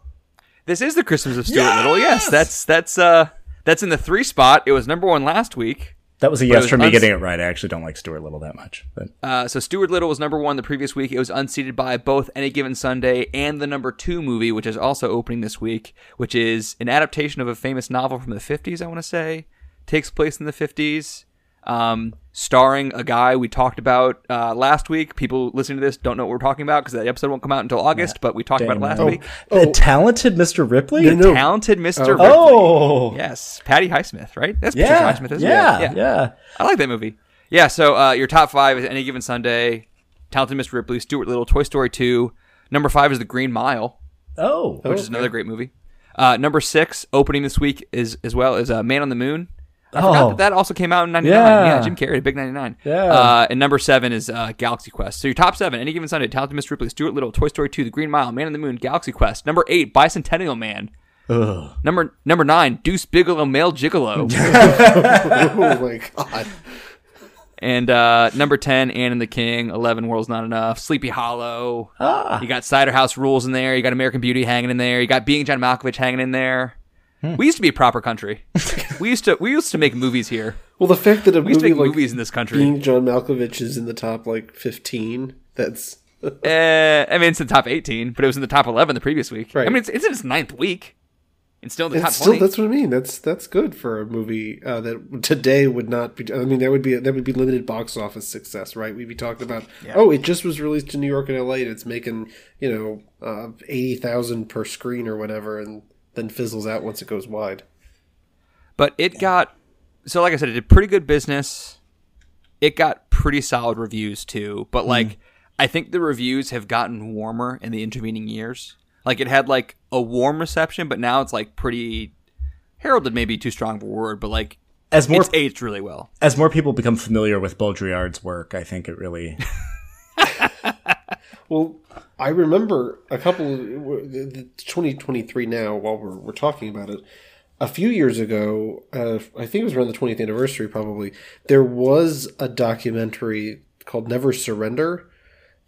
A: This is the Christmas of Stuart Little. Yes, that's that's uh that's in the three spot. It was number one last week.
C: That was a yes
A: was
C: for me
A: uns-
C: getting it right. I actually don't like Stuart Little that much, but
A: Uh, so Stuart Little was number one the previous week. It was unseated by both Any Given Sunday and the number two movie, which is also opening this week, which is an adaptation of a famous novel from the 50s, I want to say. Takes place in the 50s, um, starring a guy we talked about uh, last week. People listening to this don't know what we're talking about because that episode won't come out until August, but we talked about it last
C: Damon.
A: week.
C: the talented Mr. Ripley.
B: The no.
A: Talented Mr.
B: Oh.
A: Ripley.
C: Oh,
A: Yes, Patty Highsmith, right? That's
C: yeah,
A: Patricia Highsmith, isn't
C: yeah,
A: it?
C: yeah,
A: I like that movie. Yeah, so uh, your top five is Any Given Sunday, Talented Mr. Ripley, Stuart Little, Toy Story 2. Number five is The Green Mile,
C: Oh,
A: which is another great movie. Uh, number six, opening this week, is as well as uh, Man on the Moon. I forgot
C: Oh.
A: that that also came out in 99.
C: Yeah.
A: Yeah, Jim Carrey, a big 99.
C: Yeah.
A: Uh, and number seven is uh, Galaxy Quest. So your top seven, Any Given Sunday, Talented Mr. Ripley, Stuart Little, Toy Story 2, The Green Mile, Man on the Moon, Galaxy Quest. Number eight, Bicentennial Man.
C: Ugh.
A: Number number nine, Deuce Bigalow, Male Gigolo. [laughs] [laughs]
B: oh my god!
A: And uh, number 10, Anne and the King. 11, World's Not Enough. Sleepy Hollow.
C: Ah.
A: You got Cider House Rules in there. You got American Beauty hanging in there. You got Being John Malkovich hanging in there.
C: Hmm.
A: We used to be a proper country. [laughs] we used to we used to make movies here.
B: Well, the fact that a
A: We
B: movie
A: make
B: like
A: movies in this country.
B: being John Malkovich is in the top like 15. That's
A: Uh, [laughs] I mean, it's in the top 18, but it was in the top 11 the previous week.
B: Right.
A: I mean, it's, it's in its ninth week. It's still in the top
B: still
A: 20.
B: that's what I mean. That's that's good for a movie uh, that today would not be. I mean, that would be that would be limited box office success, right? We'd be talking about oh, it just was released in New York and L.A. and it's making you know uh, eighty thousand per screen or whatever, and then fizzles out once it goes wide.
A: But it got so like I said, it did pretty good business. It got pretty solid reviews too. But hmm. like I think the reviews have gotten warmer in the intervening years. Like it had like a warm reception, but now it's like pretty heralded. Maybe too strong of a word, but like
C: As more
A: it's aged really well.
C: as more people become familiar with Baudrillard's work, I think it really [laughs]
B: Well, I remember a couple of the- the 2023 now while we're, we're talking about it. A few years ago, uh, I think it was around the 20th anniversary probably, there was a documentary called Never Surrender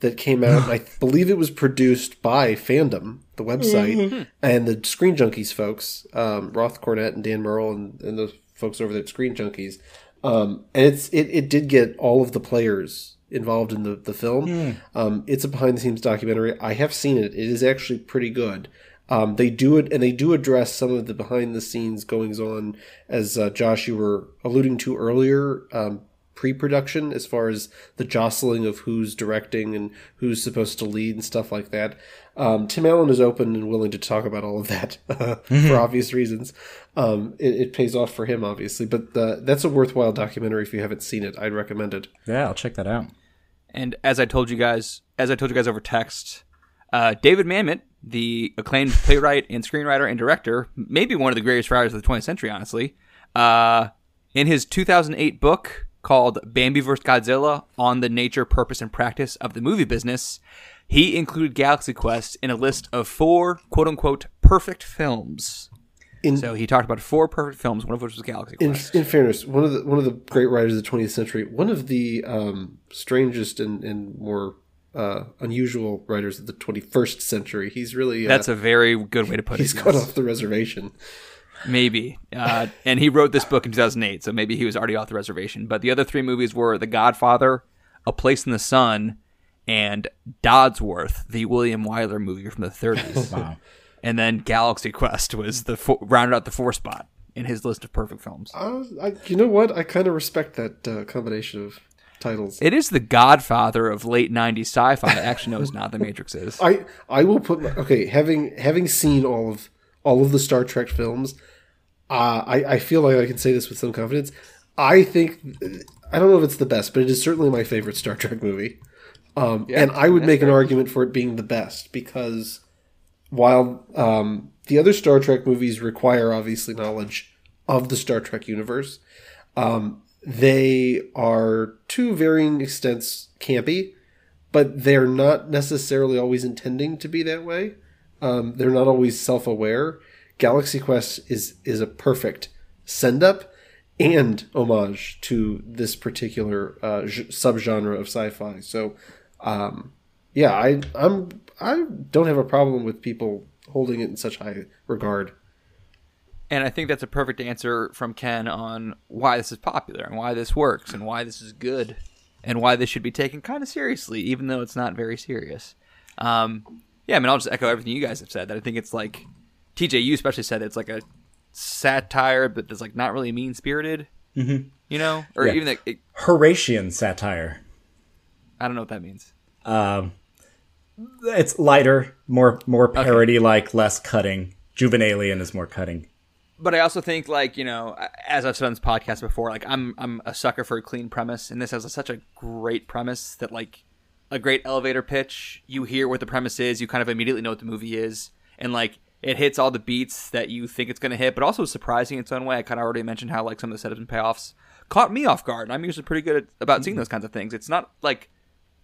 B: that came out. and I [laughs] believe it was produced by Fandom, the website, and the Screen Junkies folks, um, Roth Cornet and Dan Murrell and, and the folks over there at Screen Junkies. Um, and it's it, it did get all of the players involved in the, the film. Um, it's a behind the scenes documentary. I have seen it. It is actually pretty good. Um, they do it, and they do address some of the behind the scenes goings on, as uh, Josh you were alluding to earlier. Um, pre-production as far as the jostling of who's directing and who's supposed to lead and stuff like that. Um, Tim Allen is open and willing to talk about all of that [laughs] for obvious reasons. Um, it, it pays off for him, obviously, but uh, that's a worthwhile documentary if you haven't seen it. I'd recommend it.
C: Yeah, I'll check that out.
A: And as I told you guys, as I told you guys over text, uh, David Mamet, the acclaimed playwright and screenwriter and director, maybe one of the greatest writers of the 20th century, honestly, uh, in his 2008 book called Bambi vs. Godzilla on the nature, purpose, and practice of the movie business, he included Galaxy Quest in a list of four quote unquote perfect films.
B: In-
A: so he talked about four perfect films, one of which was Galaxy
B: In,
A: Quest.
B: in fairness, one of the one of the great writers of the 20th century, one of the um, strangest and, and more uh, unusual writers of the 21st century. He's really uh,
A: That's a very good way to put
B: he's
A: it.
B: got
A: yes.
B: off the reservation.
A: Maybe. Uh, and he wrote this book in 2008, so maybe he was already off the reservation. But the other three movies were The Godfather, A Place in the Sun, and Dodsworth, the William Wyler movie from the 30s. [laughs]
C: Wow.
A: And then Galaxy Quest was the fo- rounded out the four spot in his list of perfect films.
B: Uh, I, you know what? I kind of respect that uh, combination of titles.
A: It is the Godfather of late 90s sci-fi. Actually, no, it's not. The Matrix is.
B: I I will put my, okay. Having having seen all of all of the Star Trek films, uh, I I feel like I can say this with some confidence. I think I don't know if it's the best, but it is certainly my favorite Star Trek movie. Um, and I would make an argument for it being the best because while um, the other Star Trek movies require obviously knowledge of the Star Trek universe, um, they are to varying extents campy, but they're not necessarily always intending to be that way. Um, they're not always self-aware. Galaxy Quest is is a perfect send up and homage to this particular uh, j- subgenre of sci-fi. So, um, yeah, I I'm I don't have a problem with people holding it in such high regard.
A: And I think that's a perfect answer from Ken on why this is popular and why this works and why this is good and why this should be taken kind of seriously, even though it's not very serious. Um, yeah, I mean, I'll just echo everything you guys have said. That I think it's like TJ, you especially said it's like a satire, but it's like not really mean spirited. Mm-hmm. You know, or
C: Yeah.
A: even like it,
C: Horatian satire.
A: I don't know what that means.
C: Um, it's lighter, more more parody like, less cutting. Juvenalian is more cutting.
A: but I also think like you know, as I've said on this podcast before, like I'm I'm a sucker for a clean premise, and this has a, such a great premise that like a great elevator pitch. You hear what the premise is, you kind of immediately know what the movie is, and like it hits all the beats that you think it's going to hit, but also surprising in its own way. I kind of already mentioned how like some of the setups and payoffs caught me off guard, and I'm usually pretty good at, about seeing those kinds of things. It's not like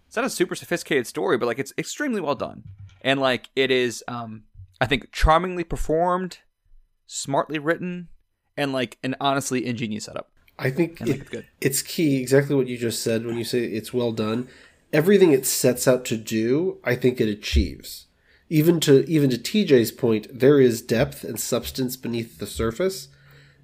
A: it's not a super sophisticated story, but like it's extremely well done, and like it is, um, I think, charmingly performed smartly written and like an honestly ingenious setup.
B: I think,
A: I think
B: it-
A: it's good.
B: it's key exactly what you just said when you say it's well done. Everything it sets out to do, I think it achieves. Even to even to TJ's point, there is depth and substance beneath the surface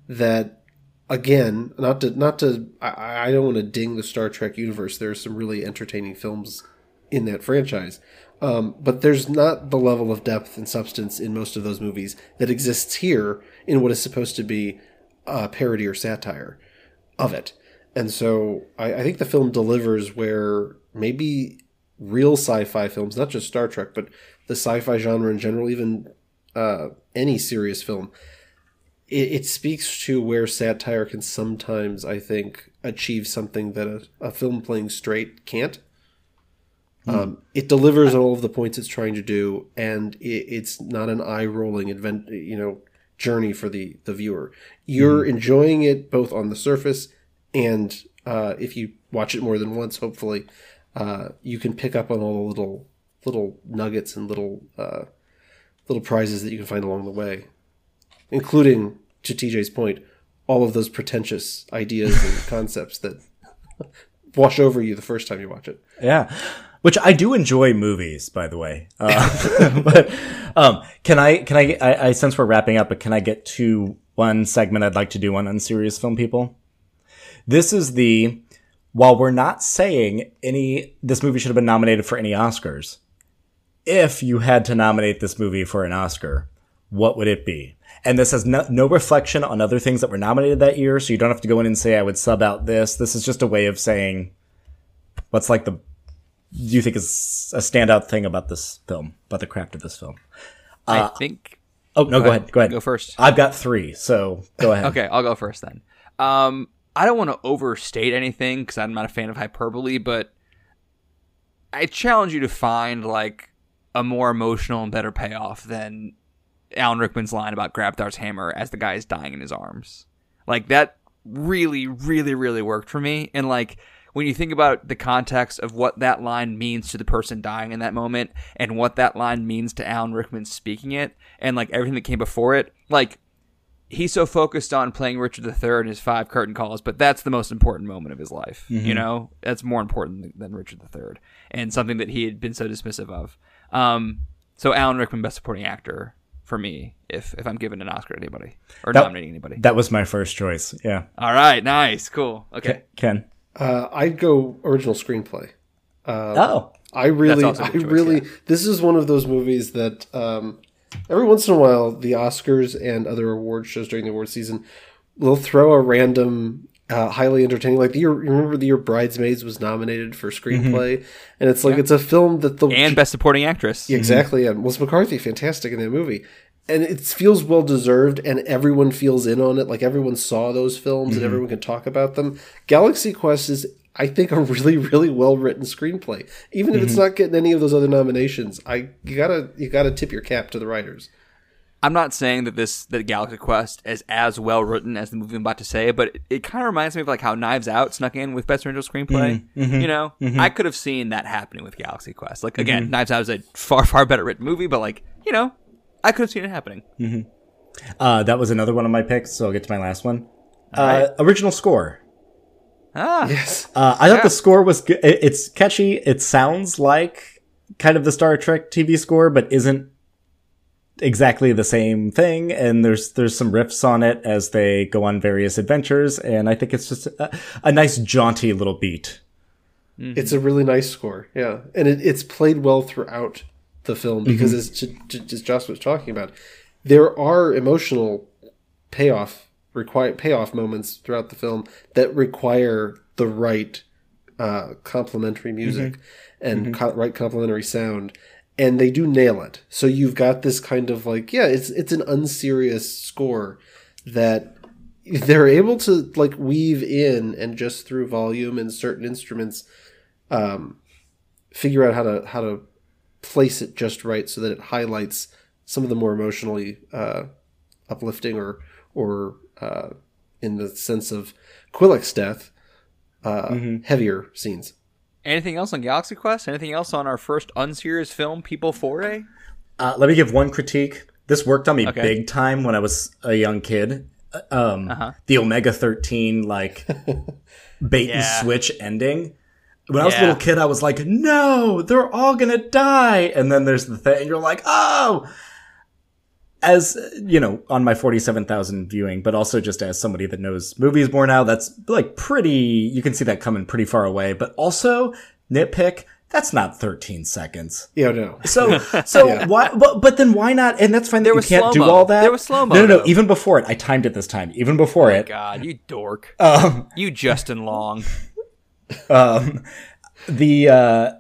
B: that again, not to not to I, I don't want to ding the Star Trek universe. There are some really entertaining films in that franchise. Um, but there's not the level of depth and substance in most of those movies that exists here in what is supposed to be a parody or satire of it. And so I, I think the film delivers where maybe real sci-fi films, not just Star Trek, but the sci-fi genre in general, even uh, any serious film, it, it speaks to where satire can sometimes, I think, achieve something that a, a film playing straight can't. Um, it delivers on all of the points it's trying to do, and it, it's not an eye rolling event, you know, journey for the the viewer. You're enjoying it both on the surface, and uh, if you watch it more than once, hopefully, uh, you can pick up on all the little little nuggets and little uh, little prizes that you can find along the way, including to TJ's point, all of those pretentious ideas and [laughs] concepts that wash over you the first time you watch it.
C: Yeah. Which I do enjoy movies, by the way. Uh, [laughs] but um, can I? Can I, I? I sense we're wrapping up, but can I get to one segment I'd like to do on unserious film people? This is the while we're not saying any this movie should have been nominated for any Oscars. If you had to nominate this movie for an Oscar, what would it be? And this has no, no reflection on other things that were nominated that year, so you don't have to go in and say I would sub out this. This is just a way of saying what's like the do you think is a standout thing about this film, about the craft of this film?
A: I think.
C: Oh no, go, ahead. Go ahead.
A: Go first.
C: I've got three, so go ahead. [laughs]
A: Okay, I'll go first then. Um, I don't want to overstate anything because I'm not a fan of hyperbole, but I challenge you to find like a more emotional and better payoff than Alan Rickman's line about Grabthar's hammer as the guy is dying in his arms. Like that really, really, really worked for me. And like when you think about the context of what that line means to the person dying in that moment and what that line means to Alan Rickman speaking it and like everything that came before it, like he's so focused on playing Richard III and his five curtain calls, but that's the most important moment of his life. You know, that's more important than Richard III, and something that he had been so dismissive of. Um, so Alan Rickman, best supporting actor for me, if if I'm giving an Oscar to anybody or
C: That-
A: nominating anybody.
C: That was my first choice. Yeah.
A: All right, nice, cool, okay.
C: Ken.
B: Uh, I'd go original screenplay.
C: oh.
B: I really,
A: That's also a
B: I
A: good choice,
B: really,
A: yeah.
B: this is one of those movies that um, every once in a while, the Oscars and other award shows during the award season will throw a random, uh, highly entertaining, like the year, you remember the year Bridesmaids was nominated for screenplay, and it's like it's a film that the
A: And best supporting actress.
B: exactly, and Melissa McCarthy, fantastic in that movie. And it feels well deserved, and everyone feels in on it. Like everyone saw those films, and everyone can talk about them. Galaxy Quest is, I think, a really, really well written screenplay. Even if it's mm-hmm. not getting any of those other nominations, I you gotta you gotta tip your cap to the writers.
A: I'm not saying that this that Galaxy Quest is as well written as the movie I'm about to say, but it, it kind of reminds me of like how Knives Out snuck in with Best Original Screenplay. Mm-hmm. Mm-hmm. You know, I could have seen that happening with Galaxy Quest. Like again, Knives Out is a far far better written movie, but like you know, I could have seen it happening.
C: Uh, that was another one of my picks, so I'll get to my last one. Uh, original score.
A: Ah,
B: Yes,
C: Uh, I thought the score was good. It, it's catchy. It sounds like kind of the Star Trek TV score, but isn't exactly the same thing. And there's there's some riffs on it as they go on various adventures, and I think it's just a, a nice jaunty little beat.
B: it's a really nice score. Yeah, and it, it's played well throughout the film because, as, J- J- as Josh was talking about, there are emotional payoff require payoff moments throughout the film that require the right uh, complementary music and co- right complementary sound, and they do nail it. So you've got this kind of like yeah, it's it's an unserious score that they're able to like weave in and just through volume and certain instruments um, figure out how to how to place it just right so that it highlights some of the more emotionally uh, uplifting or or uh, in the sense of Quellek's death, uh, heavier scenes.
A: anything else on Galaxy Quest? Anything else on our first unserious film, People Foray?
C: Uh, let me give one critique. This worked on me
A: Okay.
C: big time when I was a young kid. Uh, Um,
A: Uh-huh.
C: The Omega 13, like, [laughs] bait and switch ending. When I was a little kid, I was like, no, they're all gonna die. And then there's the thing, and you're like, oh! As, you know, on my 47,000 viewing, but also just as somebody that knows movies more now, that's like pretty, you can see that coming pretty far away. But also, nitpick, that's not 13 seconds.
B: Yeah, no.
C: So, [laughs] so why? But, but then why not? And that's fine. there That
A: There
C: you
A: was
C: can't do
A: slow-mo.
C: all that.
A: There was slow-mo,
C: No, no, no.
A: though.
C: Even before it, I timed it this time. Even before it,
A: God, you dork. [laughs]
C: um,
A: you Justin Long. [laughs]
C: um, the uh,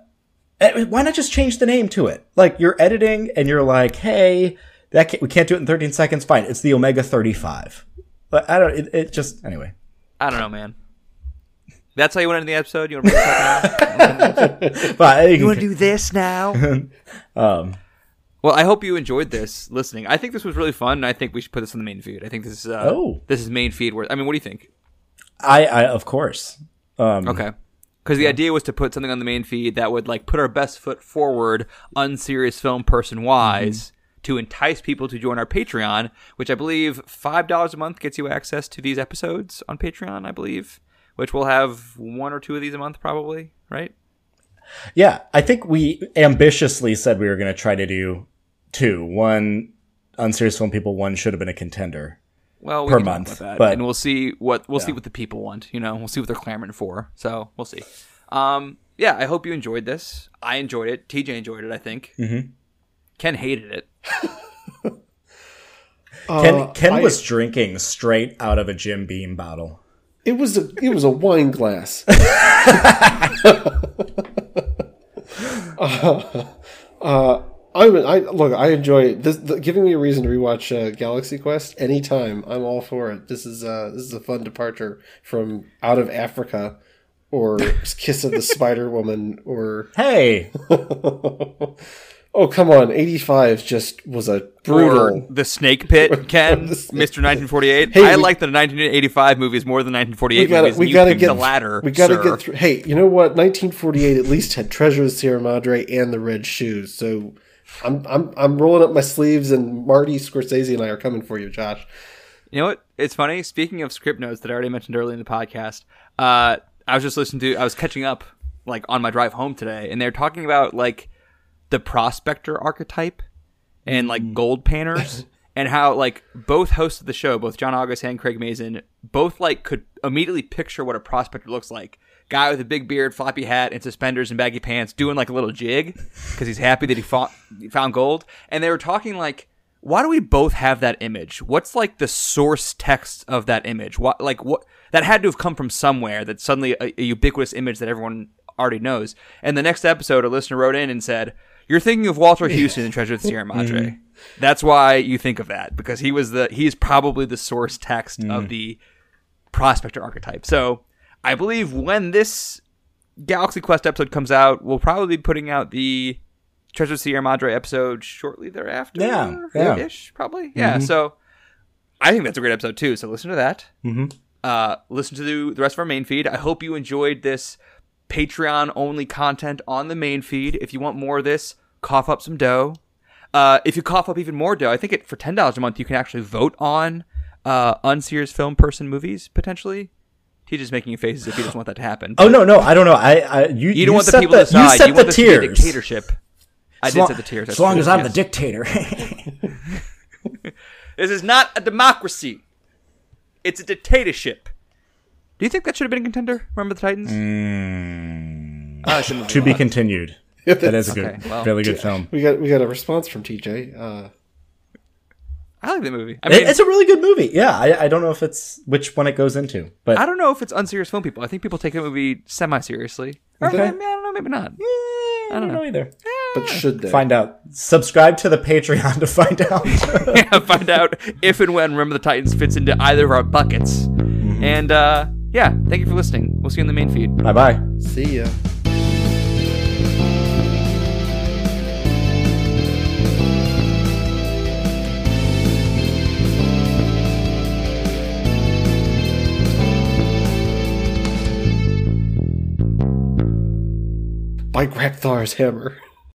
C: eh, why not just change the name to it? Like you're editing and you're like, hey, that can't, we can't do it in 13 seconds. Fine, it's the Omega 35. But I don't. It, it just anyway.
A: I don't know, man. That's how you want to end the episode. You want to bring this up now? [laughs]
C: But
A: you want to do this now? [laughs]
C: um,
A: Well, I hope you enjoyed this listening. I think this was really fun. and I think we should put this on the main feed. I think this is uh,
C: Oh.
A: this is main feed. Worth. I mean, what do you think?
C: I, I of course. Um,
A: Okay. Because the idea was to put something on the main feed that would like put our best foot forward, unserious film person wise, to entice people to join our Patreon, which I believe five dollars a month gets you access to these episodes on Patreon. I believe, which we'll have one or two of these a month, probably. Right?
C: Yeah, I think we ambitiously said we were going to try to do two. One unserious film people. One should have been a contender.
A: Well, we
C: Per month,
A: that,
C: but-
A: and we'll see what we'll see what the people want. You know, we'll see what they're clamoring for. So we'll see. Um, yeah, I hope you enjoyed this. I enjoyed it. TJ enjoyed it. I think. Mm-hmm. Ken hated it.
C: Ken,
B: Uh,
C: Ken
B: I-
C: was drinking straight out of a Jim Beam bottle.
B: It was a it was a wine glass. [laughs] uh, uh, I I look. I enjoy this. The, giving me a reason to rewatch uh, Galaxy Quest anytime. I'm all for it. This is uh this is a fun departure from Out of Africa, or Kiss of the [laughs] Spider Woman, or
C: Hey, [laughs]
B: oh come on, 85 just was a brutal.
A: Or the Snake Pit, [laughs] Ken, Mr. 1948. I
B: we-
A: like the 1985 movies more than 1948
B: we gotta,
A: movies.
B: we gotta get
A: the latter.
B: We gotta
A: sir.
B: get through. Hey, you know what? 1948 at least had Treasure of Sierra Madre and the Red Shoes. So I'm I'm I'm rolling up my sleeves, and Marty Scorsese and I are coming for you, Josh.
A: You know what? It's funny. Speaking of script notes that I already mentioned earlier in the podcast, uh, I was just listening to. I was catching up, like on my drive home today, and they're talking about like the prospector archetype and
B: Mm.
A: like gold painters, [laughs] and how like both hosts of the show, both John August and Craig Mazin, both like could immediately picture what a prospector looks like. Guy with a big beard, floppy hat, and suspenders and baggy pants, doing like a little jig because he's happy that he, fought, he found gold. And they were talking like why do we both have that image? What's like the source text of that image? What like what that had to have come from somewhere. that suddenly a, a ubiquitous image that everyone already knows. And the next episode, a listener wrote in and said, "You're thinking of Walter Huston in Treasure of the Sierra Madre. That's why you think of that because he was the he's probably the source text of the prospector archetype. So I believe when this Galaxy Quest episode comes out, we'll probably be putting out the Treasure of Sierra Madre episode shortly thereafter.
C: Yeah, yeah.
A: ish, probably. Yeah. So I think that's a great episode too. So listen to that. Mm-hmm. Uh, listen to the, the rest of our main feed. I hope you enjoyed this Patreon only content on the main feed. If you want more of this, cough up some dough. Uh, if you cough up even more dough, I think it for ten dollars a month you can actually vote on uh, unserious film person movies potentially. He's just making faces if he doesn't want that to happen.
C: oh no, no, I don't know. I, I you,
A: you don't want the people to
C: You
A: decide.
C: set
A: You
C: the
A: want to a
C: tiers.
A: dictatorship. I
C: As
A: did
C: long,
A: set the tiers.
C: as long
A: true,
C: as I'm
A: yes.
C: the dictator. [laughs]
A: This is not a democracy. It's a dictatorship. Do you think that should have been a contender? Remember the Titans? Oh, it's a.
C: Mm. to be continued. [laughs] That is a good,
A: Okay, well.
C: really good film.
B: We got we got a response from TJ. Uh,
A: I like the movie. I
C: It-
A: mean,
C: it's a really good movie. Yeah, I, I don't know if it's which one it goes into, but
A: I don't know if it's unserious film people. I think people take the movie semi seriously.
C: Okay.
A: I don't know, maybe not.
C: I don't know either.
B: but should they?
C: Find out. Subscribe to the Patreon to find out. [laughs]
A: yeah, find out if and when Remember the Titans fits into either of our buckets. And uh, yeah, thank you for listening. We'll see you in the main feed.
C: bye bye.
B: See ya. By Grabthar's hammer.